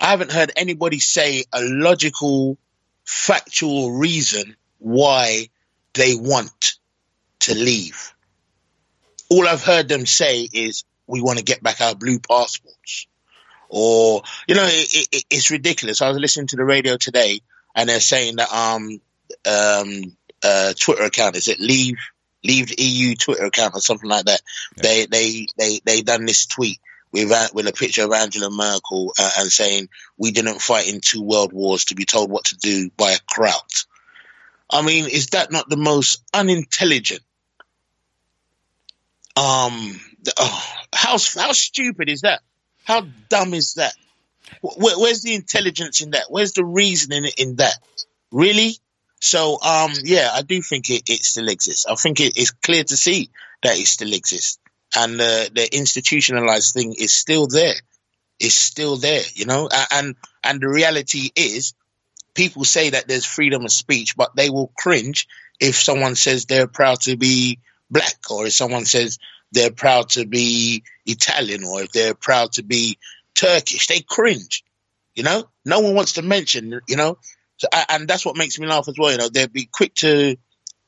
Speaker 5: I haven't heard anybody say a logical, factual reason why they want to leave. All I've heard them say is we want to get back our blue passports, or you know, it, it, it's ridiculous. I was listening to the radio today, and they're saying that um um uh Twitter account is it leave leave the EU Twitter account or something like that. They they they they done this tweet with uh, with a picture of Angela Merkel uh, and saying we didn't fight in two world wars to be told what to do by a crowd. I mean, is that not the most unintelligent? Um, oh, how how stupid is that? How dumb is that? Where, where's the intelligence in that? Where's the reasoning in that? Really? So, um, yeah, I do think it, it still exists. I think it, it's clear to see that it still exists, and the the institutionalized thing is still there. It's still there, you know. And and the reality is, people say that there's freedom of speech, but they will cringe if someone says they're proud to be black, or if someone says they're proud to be Italian, or if they're proud to be Turkish, they cringe. You know, no one wants to mention. You know, so, and that's what makes me laugh as well. You know, they'd be quick to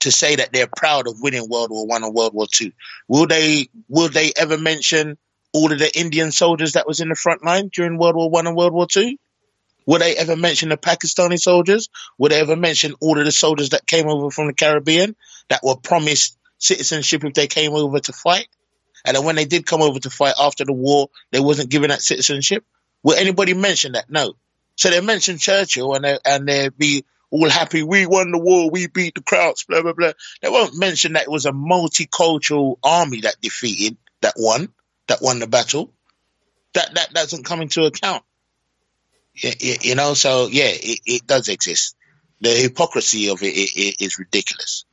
Speaker 5: to say that they're proud of winning World War One and World War Two. Will they? Will they ever mention all of the Indian soldiers that was in the front line during World War One and World War Two? Would they ever mention the Pakistani soldiers? Would they ever mention all of the soldiers that came over from the Caribbean that were promised citizenship if they came over to fight? And then when they did come over to fight after the war, they wasn't given that citizenship. Will anybody mention that? No. So they mention Churchill and they and they be all happy. We won the war. We beat the Krauts. Blah blah blah. They won't mention that it was a multicultural army that defeated, that won, that won the battle. That that doesn't come into account. You, you, you know, so yeah, it, it does exist. The hypocrisy of it, it, it is ridiculous.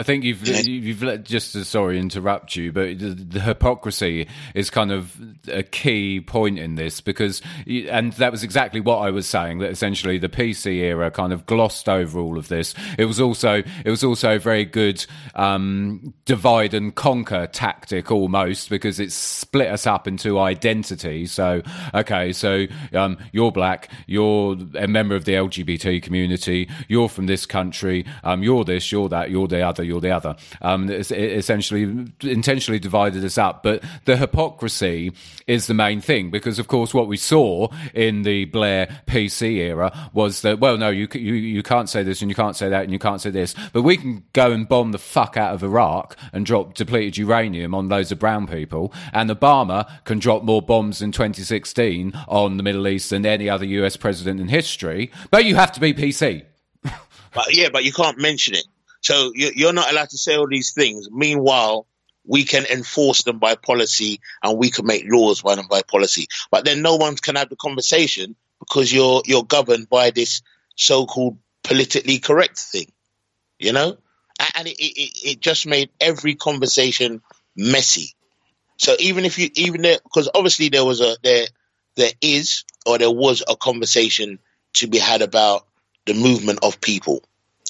Speaker 2: I think you've you've let, just sorry interrupt you, but the, the hypocrisy is kind of a key point in this because, and that was exactly what I was saying. That essentially the PC era kind of glossed over all of this. It was also it was also a very good um, divide and conquer tactic almost because it split us up into identity. So okay, so um, you're black, you're a member of the LGBT community, you're from this country, um, you're this, you're that, you're the other, you're the other. Um, it's, it essentially intentionally divided us up. But the hypocrisy is the main thing because, of course, what we saw in the Blair PC era was that well, no, you you you can't say this and you can't say that and you can't say this, but we can go and bomb the fuck out of Iraq and drop depleted uranium on loads of brown people, and Obama can drop more bombs in 2016 on the Middle East than any other US president in history. But you have to be PC. [laughs]
Speaker 5: But yeah, but you can't mention it. So you- you're not allowed to say all these things. Meanwhile, we can enforce them by policy and we can make laws by them by policy. But then no one can have the conversation because you're you're governed by this so-called politically correct thing. You know, and it, it, it it just made every conversation messy. So even if you even there, because obviously there was a there there is or there was a conversation to be had about the movement of people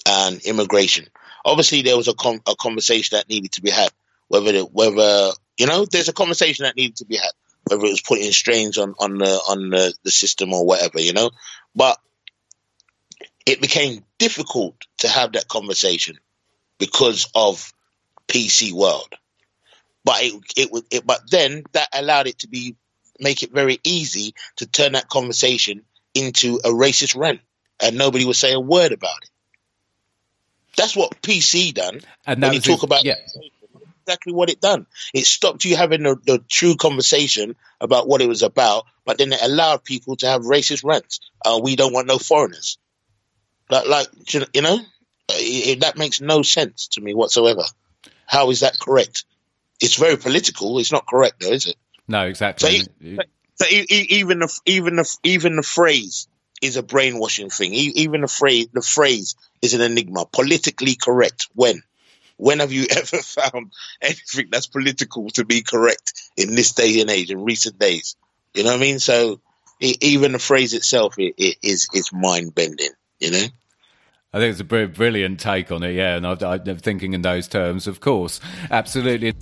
Speaker 5: and immigration. Obviously, there was a, con a conversation that needed to be had. Whether the, whether you know, there's a conversation that needed to be had. Whether it was putting strains on on the on the, the system or whatever, you know. But it became difficult to have that conversation because of PC world. But it it was it, but then that allowed it to be make it very easy to turn that conversation into a racist rant, and nobody would say a word about it. That's what PC done.
Speaker 2: And
Speaker 5: when you talk about
Speaker 2: yeah.
Speaker 5: exactly what it done. It stopped you having the, the true conversation about what it was about, but then it allowed people to have racist rants. Uh, we don't want no foreigners. Like, like you know, it, that makes no sense to me whatsoever. How is that correct? It's very political. It's not correct, though, is it?
Speaker 2: No, exactly.
Speaker 5: So So even the even the even the phrase is a brainwashing thing. Even the phrase the phrase is an enigma. Politically correct. When? When have you [laughs] ever found anything that's political to be correct in this day and age, in recent days? You know what I mean? So e- even the phrase itself i i is is mind bending. You know.
Speaker 2: I think it's a br- brilliant take on it, yeah. And I'm thinking in those terms, of course. Absolutely.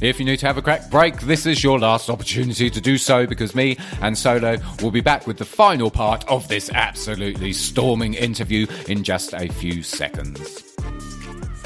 Speaker 2: If you need to have a crack break, this is your last opportunity to do so because me and Solo will be back with the final part of this absolutely storming interview in just a few seconds.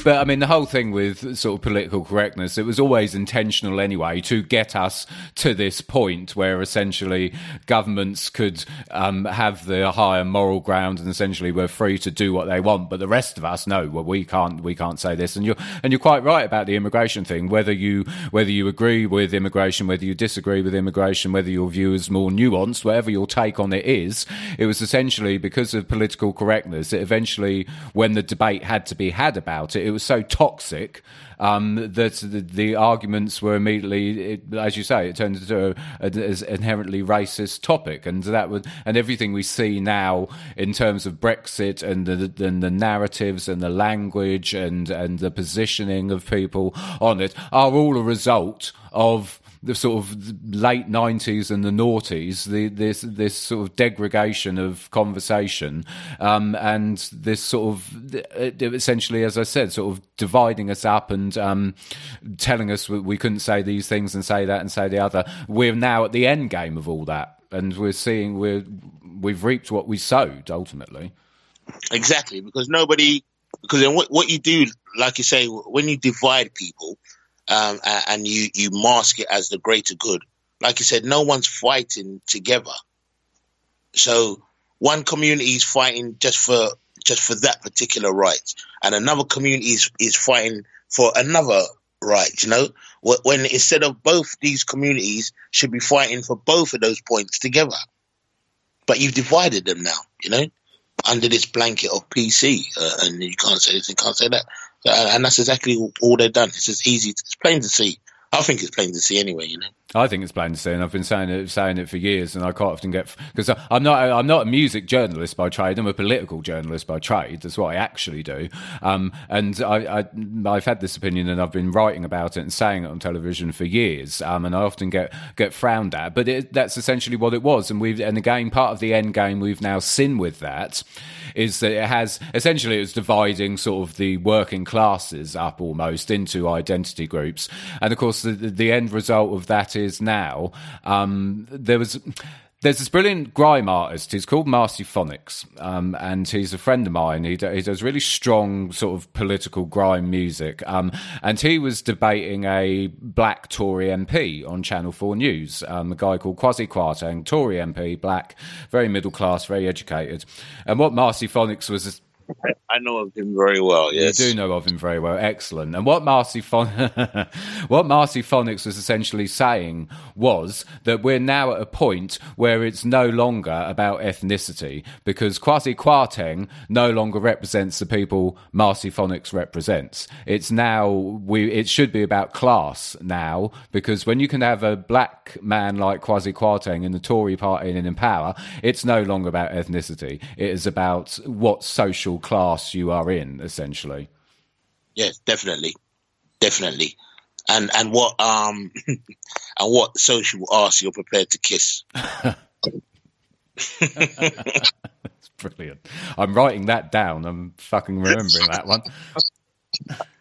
Speaker 2: But I mean, the whole thing with sort of political correctness, it was always intentional anyway to get us to this point where essentially governments could um, have the higher moral ground and essentially we're free to do what they want. But the rest of us, no, well, we can't, we can't say this. And you're, and you're quite right about the immigration thing. Whether you, whether you agree with immigration, whether you disagree with immigration, whether your view is more nuanced, whatever your take on it is, it was essentially because of political correctness. It eventually, when the debate had to be had about it, it was so toxic um, that the, the arguments were immediately, it, as you say, it turned into a, a, inherently racist topic, and that would and everything we see now in terms of Brexit and the, and the narratives and the language and and the positioning of people on it are all a result of the sort of late nineties and the noughties, the this this sort of degradation of conversation, um, and this sort of essentially, as I said, sort of dividing us up and um, telling us we couldn't say these things and say that and say the other. We're now at the end game of all that, and we're seeing we're we've reaped what we sowed ultimately.
Speaker 5: Exactly, because nobody, because then what, what you do, like you say, when you divide people um, and you, you mask it as the greater good, like you said, no one's fighting together. So one community is fighting just for just for that particular right, and another community is, is fighting for another right. You know, when instead of both these communities should be fighting for both of those points together, but you've divided them now. You know, under this blanket of PC, uh, and you can't say this, you can't say that, and that's exactly all they've done. It's just easy, it's plain to see. I think it's plain to see anyway. You know.
Speaker 2: I think it's and I've been saying it, saying it for years, and I quite often get because I'm not I'm not a music journalist by trade. I'm a political journalist by trade. That's what I actually do. Um, and I, have had this opinion, and I've been writing about it and saying it on television for years. Um, and I often get get frowned at, but it, that's essentially what it was. And we've and again part of the end game we've now seen with that is that it has essentially it's dividing sort of the working classes up almost into identity groups, and of course the the end result of that is now um, there was. There's this brilliant grime artist. He's called Marcy Phonics, um, and he's a friend of mine. He, he does really strong sort of political grime music. Um, and he was debating a black Tory MP on Channel 4 News, um, a guy called Kwasi Kwarteng, Tory MP, black, very middle class, very educated. And what Marcy Phonics was
Speaker 5: I know of him very well. Yes,
Speaker 2: you do know of him very well. Excellent. And what Marcy Phon- [laughs] what Marcy Phonics was essentially saying was that we're now at a point where it's no longer about ethnicity because Kwasi Kwarteng no longer represents the people Marcy Phonics represents. It's now we it should be about class now because when you can have a black man like Kwasi Kwarteng in the Tory party and in power, it's no longer about ethnicity. It is about what social class you are in, essentially.
Speaker 5: Yes, definitely, definitely. And and what um [clears throat] and what social ass you're prepared to kiss. [laughs] [laughs]
Speaker 2: It's brilliant. I'm writing that down. I'm fucking remembering that one. [laughs]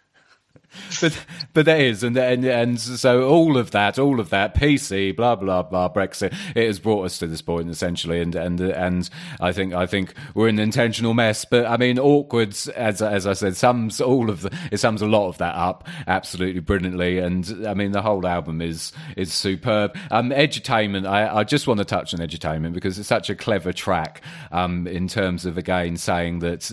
Speaker 2: but but there is, and, and and so all of that, all of that, PC, blah blah blah, Brexit, it has brought us to this point essentially, and and and I think I think we're an intentional mess. But I mean, awkward as as I said, sums all of the it sums a lot of that up absolutely brilliantly, and I mean the whole album is is superb. Um, edutainment, I I just want to touch on edutainment because it's such a clever track. Um, in terms of again saying that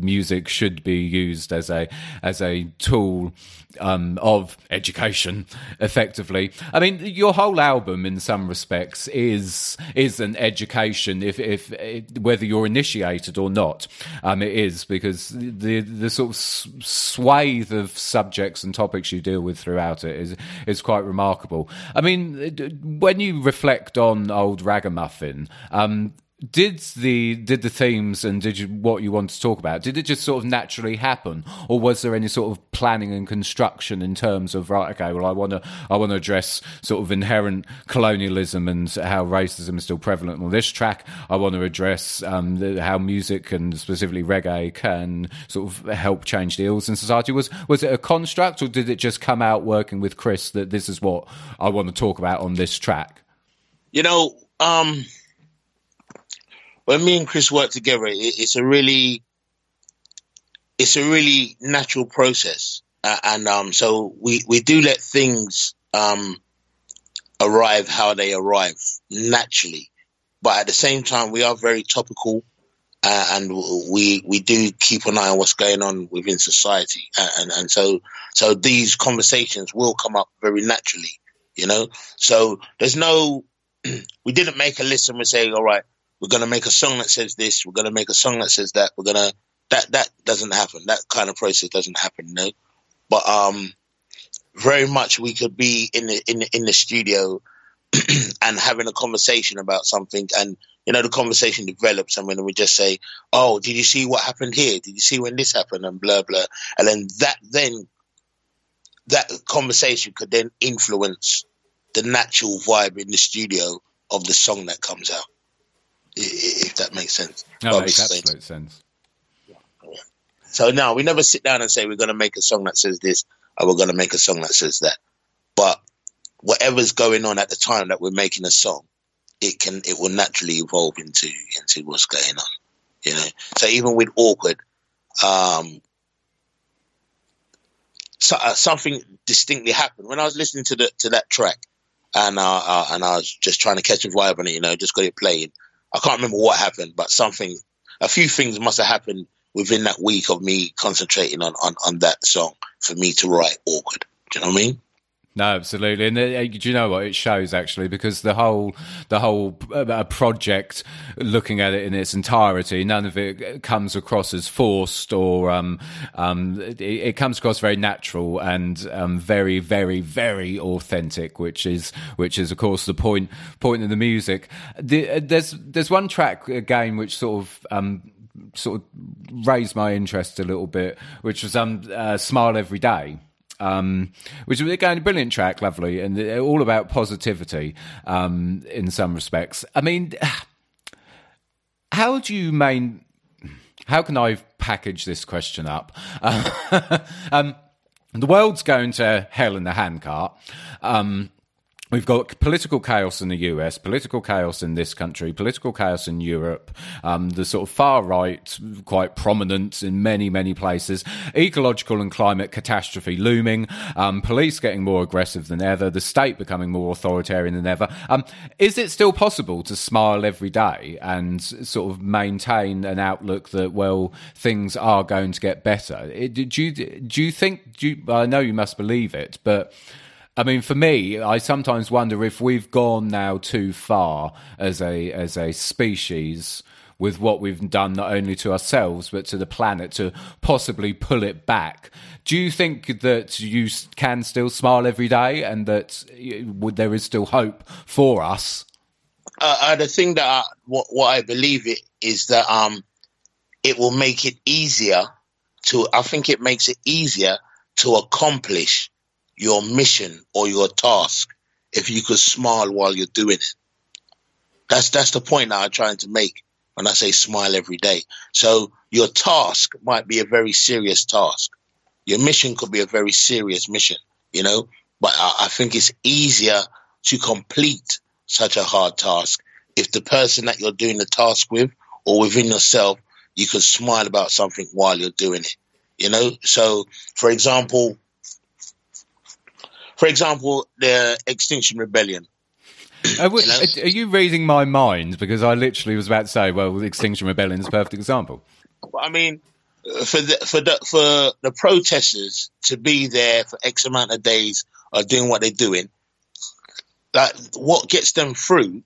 Speaker 2: music should be used as a as a tool um, of education, effectively. I mean, your whole album, in some respects, is is an education. If if, if whether you're initiated or not, um, it is because the the sort of swathe of subjects and topics you deal with throughout it is is quite remarkable. I mean, when you reflect on old Ragamuffin, um, did the did the themes and did you what you want to talk about did it just sort of naturally happen? Or was there any sort of planning and construction in terms of right okay well i want to i want to address sort of inherent colonialism and how racism is still prevalent on this track. I want to address um, the, how music and specifically reggae can sort of help change the ills in society. Was was it a construct or did it just come out working with chris that this is what i want to talk about on this track?
Speaker 5: You know, um, when me and Chris work together, it, it's a really, it's a really natural process, uh, and um, so we we do let things um arrive how they arrive naturally, but at the same time we are very topical. Uh, and we we do keep an eye on what's going on within society, and and so so these conversations will come up very naturally, you know. So there's no, [clears throat] we didn't make a list and we say, all right, we're going to make a song that says this, we're going to make a song that says that, we're going to, that, that doesn't happen. That kind of process doesn't happen, know? But, um, very much we could be in the, in the, in the studio [clears throat] and having a conversation about something and, you know, the conversation develops and when we just say, oh, did you see what happened here? Did you see when this happened? And blah, blah. And then that then, that conversation could then influence the natural vibe in the studio of the song that comes out. I- i- If that makes sense.
Speaker 2: That
Speaker 5: What
Speaker 2: makes absolute sense.
Speaker 5: So now we never sit down and say we're going to make a song that says this or we're going to make a song that says that. But whatever's going on at the time that we're making a song, it can it will naturally evolve into into what's going on. You know. So even with awkward, um, so, uh, something distinctly happened when I was listening to the to that track, and uh, uh, and I was just trying to catch a vibe on it. You know, just got it playing. I can't remember what happened, but something, a few things must have happened within that week of me concentrating on, on, on that song for me to write awkward. Do you know what I mean?
Speaker 2: No, absolutely, and uh, do you know what it shows actually? Because the whole the whole uh, project, looking at it in its entirety, none of it comes across as forced or um, um, it, it comes across very natural and um, very, very, very authentic, which is which is of course the point point of the music. The, uh, there's there's one track again which sort of. Um, sort of raised my interest a little bit, which was um, uh, "Smile Every Day." Um, which was again a brilliant track, lovely, and all about positivity um, in some respects. I mean, how do you main? How can I package this question up? [laughs] Um, the world's going to hell in the handcart. Um, We've got political chaos in the US, political chaos in this country, political chaos in Europe, um, the sort of far right, quite prominent in many, many places, ecological and climate catastrophe looming, um, police getting more aggressive than ever, the state becoming more authoritarian than ever. Um, is it still possible to smile every day and sort of maintain an outlook that, well, things are going to get better? Do, you, do you think, do you, I know you must believe it, but I mean, for me, I sometimes wonder if we've gone now too far as a as a species with what we've done not only to ourselves but to the planet to possibly pull it back. Do you think that you can still smile every day and that there is still hope for us?
Speaker 5: uh, uh, the thing that I, what, what I believe it is that um, it will make it easier to. I think it makes it easier to accomplish your mission or your task if you could smile while you're doing it. That's that's the point I'm trying to make when I say smile every day. So your task might be a very serious task. Your mission could be a very serious mission, you know. But I, I think it's easier to complete such a hard task if the person that you're doing the task with or within yourself, you can smile about something while you're doing it. You know, so for example, for example, the Extinction Rebellion.
Speaker 2: Are, we-
Speaker 5: You know?
Speaker 2: are you reading my mind? Because I literally was about to say, well, Extinction Rebellion is a perfect example.
Speaker 5: I mean, uh, for the for the for the protesters to be there for X amount of days or doing what they're doing, like what gets them through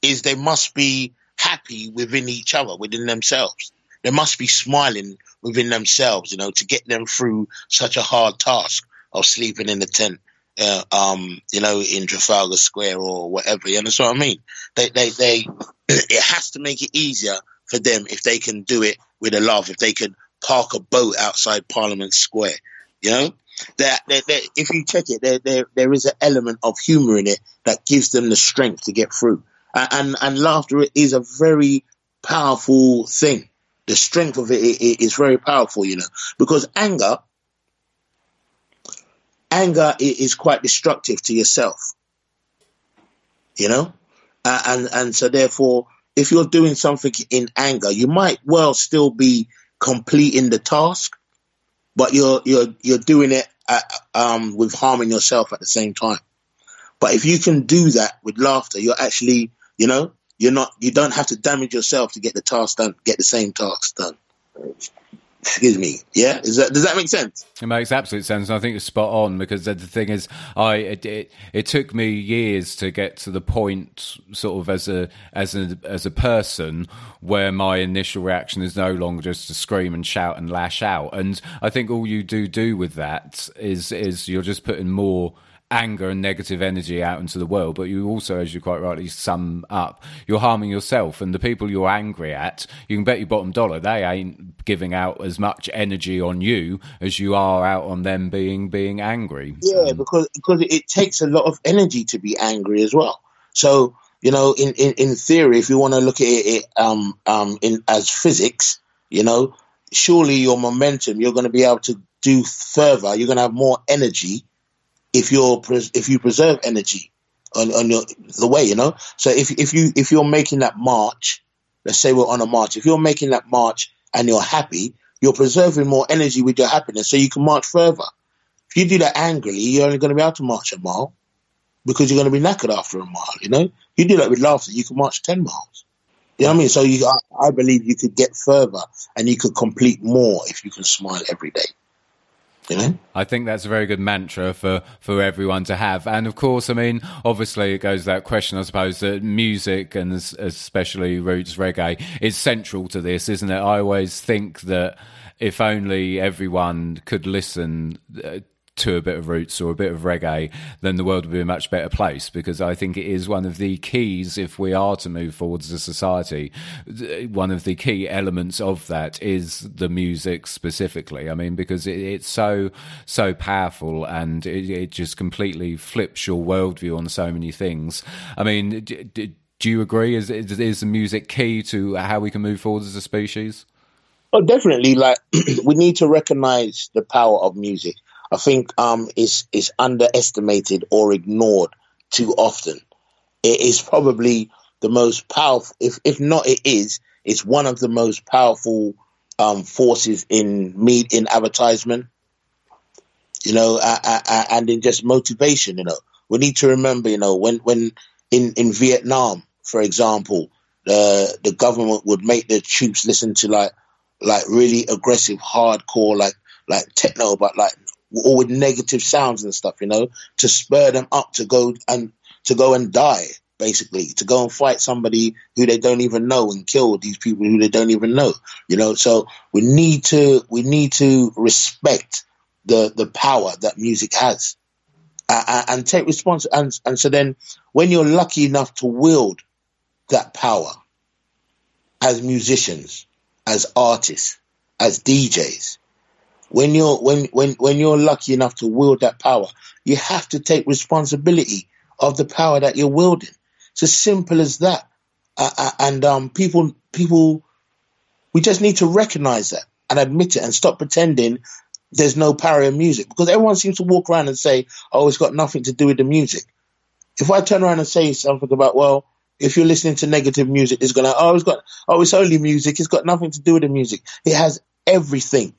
Speaker 5: is they must be happy within each other, within themselves. They must be smiling within themselves, you know, to get them through such a hard task of sleeping in the tent, uh, um, you know, in Trafalgar Square or whatever. You understand what I mean? They, they, they. [clears throat] It has to make it easier for them if they can do it with a laugh. If they can park a boat outside Parliament Square, you know. That, if you check it, there, there there is an element of humor in it that gives them the strength to get through. And and, and laughter is a very powerful thing. The strength of it i- i- very powerful, you know, because anger anger is quite destructive to yourself. You know, uh, and and so therefore, if you're doing something in anger, you might well still be completing the task, but you're you're you're doing it uh um, with harming yourself at the same time. But if you can do that with laughter, you're actually, you know, you're not, you don't have to damage yourself to get the task done, get the same task done. Excuse me. Yeah, that does that make sense?
Speaker 2: It makes absolute sense, and I think it's spot on because the the thing is, I it, it, it took me years to get to the point, sort of as a as a as a person, where my initial reaction is no longer just to scream and shout and lash out, and I think all you do do with that is is you're just putting more anger and negative energy out into the world, but you also, as you quite rightly sum up, you're harming yourself and the people you're angry at. You can bet your bottom dollar they ain't giving out as much energy on you as you are out on them being being angry.
Speaker 5: Yeah, because because it takes a lot of energy to be angry as well. So you know, in in, in theory, if you want to look at it um um in as physics, you know, surely your momentum, you're going to be able to do further. You're going to have more energy if you're if you preserve energy on, on your the way. You know, so if if you if you're making that march, let's say we're on a march. If you're making that march and you're happy, you're preserving more energy with your happiness, so you can march further. If you do that angrily, you're only going to be able to march a mile because you're going to be knackered after a mile. You know, you do that with laughter, you can march ten miles. You know what I mean? So you, I, I believe you could get further and you could complete more if you can smile every day. You know?
Speaker 2: I think that's a very good mantra for, for everyone to have. And of course, I mean, obviously, it goes that question, I suppose, that music and especially roots reggae is central to this, isn't it? I always think that if only everyone could listen uh, to a bit of roots or a bit of reggae, then the world would be a much better place because I think it is one of the keys if we are to move forward as a society. One of the key elements of that is the music specifically. I mean, because it, it's so, so powerful and it, it, just completely flips your worldview on so many things. I mean, d- d- do you agree? Is, is, is the music key to how we can move forward as a species?
Speaker 5: Oh, definitely. Like [clears throat] we need to recognize the power of music. I think um, is is underestimated or ignored too often. It is probably the most powerful. If if not, it is. It's one of the most powerful um, forces in meat in advertisement. You know, uh, uh, and in just motivation. You know, we need to remember. You know, when when in in Vietnam, for example, the the government would make the troops listen to like like really aggressive, hardcore, like like techno, but like or with negative sounds and stuff, you know, to spur them up to go and to go and die, basically, to go and fight somebody who they don't even know and kill these people who they don't even know, you know. So we need to we need to respect the the power that music has, uh, and take response. And and so then, when you're lucky enough to wield that power as musicians, as artists, as DJs, when you're when when when you're lucky enough to wield that power, you have to take responsibility of the power that you're wielding. It's as simple as that. Uh, uh, and um, people people we just need to recognize that and admit it and stop pretending there's no power in music because everyone seems to walk around and say, "Oh, it's got nothing to do with the music." If I turn around and say something about, well, if you're listening to negative music, it's gonna, oh, it's got, oh, it's only music. It's got nothing to do with the music. It has everything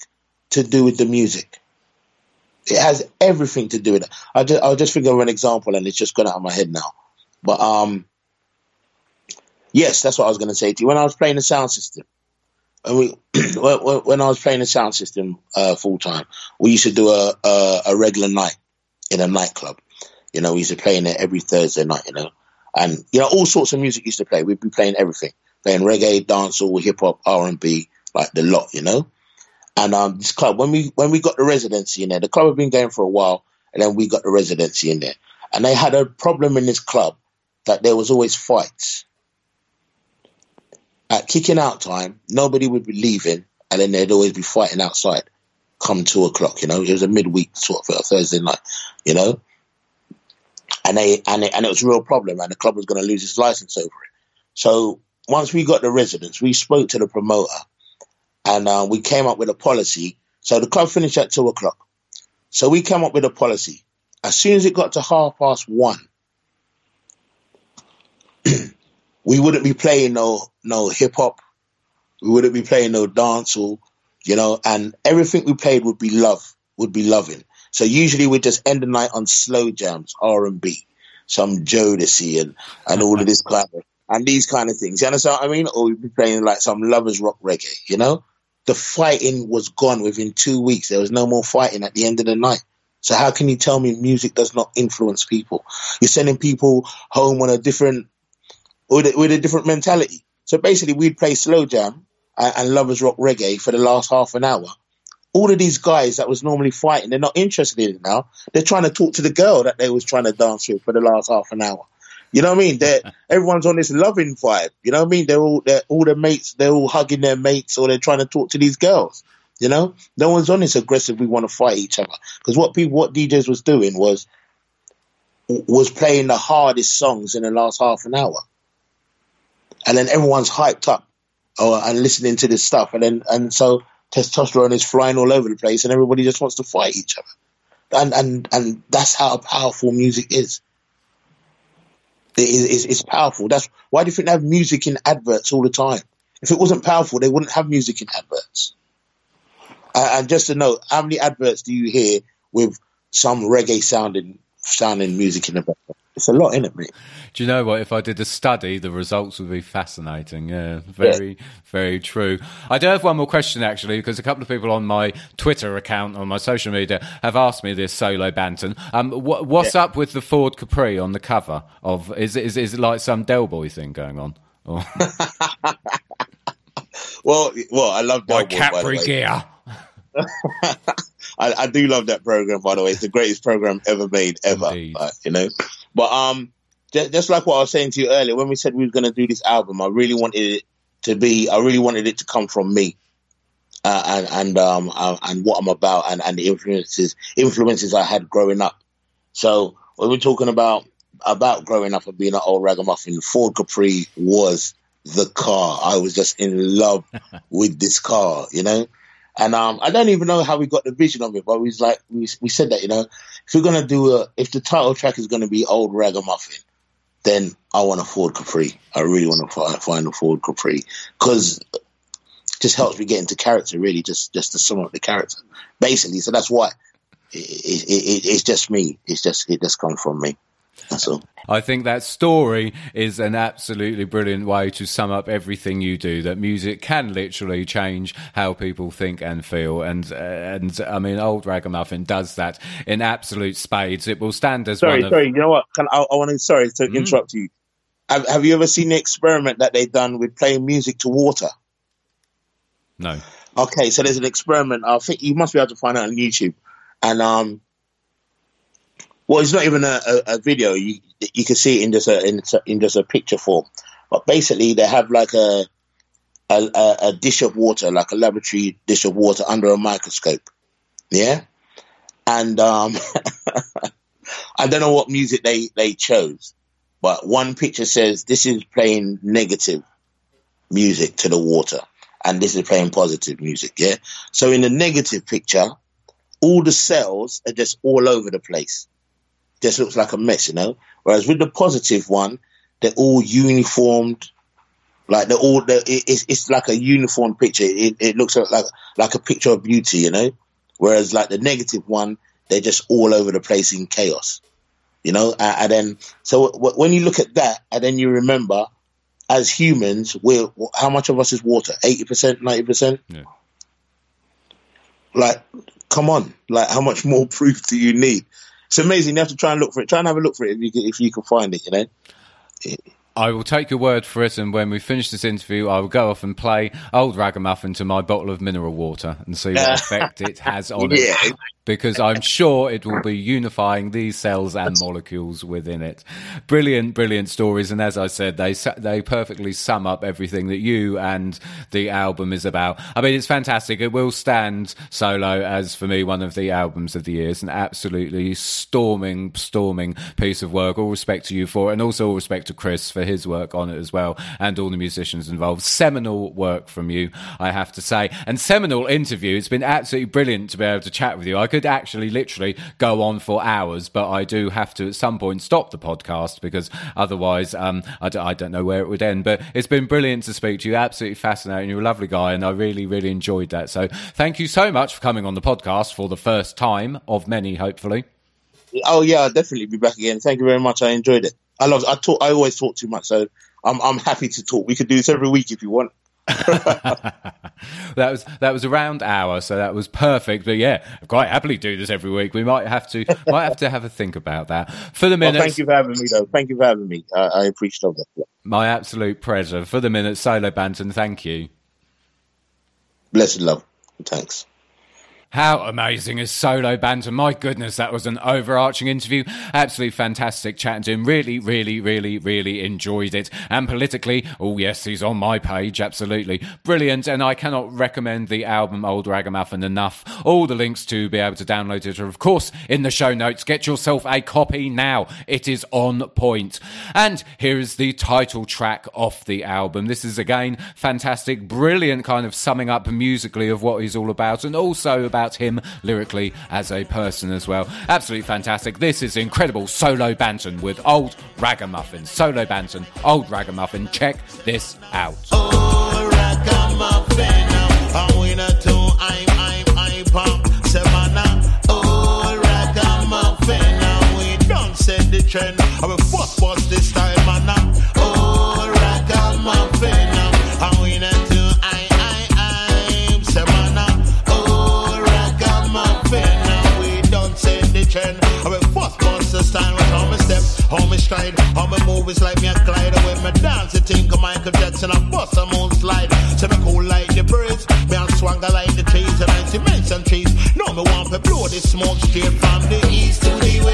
Speaker 5: to do with the music. It has everything to do with it. I just, I'll just think of an example, and it's just gone out of my head now. But um, yes, that's what I was going to say to you. When I was playing the sound system, and we, [clears throat] when, I was playing the sound system uh, full time, we used to do a, a a regular night in a nightclub. You know, we used to play in there every Thursday night. You know, and you know all sorts of music used to play. We'd be playing everything, playing reggae, dancehall, hip hop, R and B, like the lot. You know, and um, this club, when we when we got the residency in there, the club had been going for a while, and then we got the residency in there. And they had a problem in this club that there was always fights. At kicking out time, nobody would be leaving, and then they'd always be fighting outside. Come two o'clock, you know, it was a midweek sort of Thursday night, you know, and they and it, and it was a real problem, and the club was going to lose its license over it. So once we got the residents, we spoke to the promoter and uh, we came up with a policy. So the club finished at two o'clock. So we came up with a policy. As soon as it got to half past one, [clears throat] we wouldn't be playing no no hip hop. We wouldn't be playing no dance or you know, and everything we played would be love, would be loving. So usually we'd just end the night on slow jams, R and B, some Jodeci and and all of this kind of and these kind of things. You understand what I mean? Or we'd be playing like some lovers rock reggae, you know? The fighting was gone within two weeks. There was no more fighting at the end of the night. So how can you tell me music does not influence people? You're sending people home on a different, with a, with a different mentality. So basically, we'd play slow jam and, and lovers rock reggae for the last half an hour. all of these guys that was normally fighting, they're not interested in it now. They're trying to talk to the girl that they was trying to dance with for the last half an hour. You know what I mean? They're, [laughs] everyone's on this loving vibe. You know what I mean? They're all, they're, all their mates, they're all hugging their mates or they're trying to talk to these girls. You know, no one's on this aggressive. We want to fight each other because what people, what DJs was doing was was playing the hardest songs in the last half an hour, and then everyone's hyped up oh, and listening to this stuff, and then and so testosterone is flying all over the place, and everybody just wants to fight each other, and and and that's how powerful music is. Is it's powerful. That's why do you think they have music in adverts all the time? If it wasn't powerful, they wouldn't have music in adverts. Uh, and just to note, how many adverts do you hear with some reggae sounding sounding music in the background? It's a lot in it, mate.
Speaker 2: Do you know what? If I did a study, the results would be fascinating. Yeah, very, very true. I do have one more question actually, because a couple of people on my Twitter account, on my social media, have asked me this solo Banton. Um, what, what's up with the Ford Capri on the cover of? Is it, is, is it like some Del Boy thing going on? Or [laughs]
Speaker 5: Well, well, I love
Speaker 2: my
Speaker 5: Del Boy, by the
Speaker 2: Capri
Speaker 5: way.
Speaker 2: gear? [laughs]
Speaker 5: I, I do love that program, by the way. It's the greatest program ever made, ever. Like, you know, but um, just, just like what I was saying to you earlier, when we said we were going to do this album, I really wanted it to be. I really wanted it to come from me, uh, and and um uh, and what I'm about, and and the influences influences I had growing up. So when we're talking about about growing up and being an old ragamuffin, Ford Capri was the car. I was just in love [laughs] with this car, you know. And um, I don't even know how we got the vision of it, but we was like, we, we said that, you know, if we're gonna do a, if the title track is gonna be Old Ragamuffin, then I want a Ford Capri. I really want to find, a Ford Capri because just helps me get into character, really, just just to sum up the character, basically. So that's why it, it, it, it's just me. It's just it just comes from me. That's all.
Speaker 2: I think that story is an absolutely brilliant way to sum up everything you do. That music can literally change how people think and feel, and uh, and I mean, old ragamuffin does that in absolute spades. It will stand as
Speaker 5: Sorry,
Speaker 2: one of
Speaker 5: sorry. You know what? Can, I, I want to. Sorry to interrupt you. Have, have you ever seen the experiment that they've done with playing music to water?
Speaker 2: no.
Speaker 5: Okay, so there's an experiment. I think you must be able to find out on YouTube, and um, well, it's not even a, a, a video. You you can see it in just a in, in just a picture form. But basically, they have like a, a a dish of water, like a laboratory dish of water under a microscope. Yeah, and um, [laughs] I don't know what music they they chose, but one picture says this is playing negative music to the water, and this is playing positive music. Yeah, so in the negative picture, all the cells are just all over the place. Just looks like a mess, you know. Whereas with the positive one, they're all uniformed. Like they're all, they're, it- it's it's like a uniform picture. It, it looks like like a picture of beauty, you know. Whereas like the negative one, they're just all over the place in chaos, you know. And, and then so w- when you look at that, and then you remember, as humans, we're how much of us is water? Eighty percent, ninety percent.
Speaker 2: Yeah.
Speaker 5: Like, come on! Like, how much more [laughs] proof do you need? It's amazing. You have to try and look for it. Try and have a look for it if you if you can find it. You know.
Speaker 2: I will take your word for it, and when we finish this interview, I will go off and play Old Ragamuffin to my bottle of mineral water and see what [laughs] effect it has on it. Because I'm sure it will be unifying these cells and molecules within it. Brilliant, brilliant stories, and as I said, they they perfectly sum up everything that you and the album is about. I mean, it's fantastic. It will stand solo as for me one of the albums of the year. It's an absolutely storming, storming piece of work. All respect to you for it, and also all respect to Chris for his work on it as well, and all the musicians involved. Seminal work from you, I have to say, and seminal interview. It's been absolutely brilliant to be able to chat with you. I could actually literally go on for hours, but I do have to at some point stop the podcast because otherwise, um, I, don't, I don't know where it would end. But it's been brilliant to speak to you. Absolutely fascinating. You're a lovely guy, and I really, really enjoyed that. So thank you so much for coming on the podcast for the first time of many, hopefully.
Speaker 5: Oh yeah, I'll definitely be back again. Thank you very much. I enjoyed it. I love. I talk. I always talk too much, so I'm I'm happy to talk. We could do this every week if you want. [laughs]
Speaker 2: That was that was a round hour, so that was perfect. But yeah, I quite happily do this every week. We might have to [laughs] might have to have a think about that. For the minute,
Speaker 5: thank you for having me, though. Thank you for having me. I, I appreciate all that.
Speaker 2: my absolute pleasure. For the minute, Solo Banton, thank you.
Speaker 5: Blessed love. Thanks.
Speaker 2: How amazing is Solo Banton? My goodness, that was an overarching interview. Absolutely fantastic chatting to him. Really, really, really, really enjoyed it. And politically, oh yes, he's on my page. Absolutely brilliant. And I cannot recommend the album Old Ragamuffin enough. All the links to be able to download it are, of course, in the show notes. Get yourself a copy now. It is on point. And here is the title track off the album. This is again fantastic, brilliant kind of summing up musically of what he's all about and also about him lyrically as a person as well. Absolutely fantastic. This is incredible solo Banton with Old Ragamuffin. Solo Banton, Old Ragamuffin. Check this out.
Speaker 4: Oh, ragamuffin. I'm, I'm. Stride, me move is like me a glide. When me dance, you think of Michael Jackson, I bust a moon slide. So me cool like the birds, me a swagger like the trees, and I see mention trees. No, me want to blow the smoke straight from the east to the west.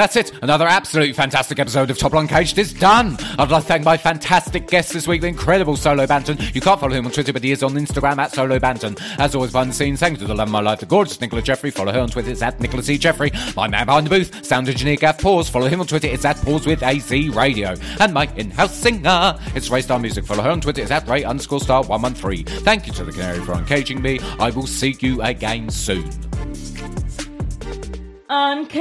Speaker 2: That's it. Another absolutely fantastic episode of Top Line Caged is done. I'd like to thank my fantastic guest this week, the incredible Solo Banton. You can't follow him on Twitter, but he is on Instagram at Solo Banton. As always, behind the scenes, thanks to the love of my life, the gorgeous Nicola Jeffrey. Follow her on Twitter, it's at Nicola C. Jeffrey. My man behind the booth, sound engineer Gav Pause. Follow him on Twitter, it's at Pause with AZ Radio. And my in-house singer, it's Ray Star Music. Follow her on Twitter, it's at Ray underscore star 113. Thank you to the Canary for uncaging me. I will see you again soon
Speaker 1: on K.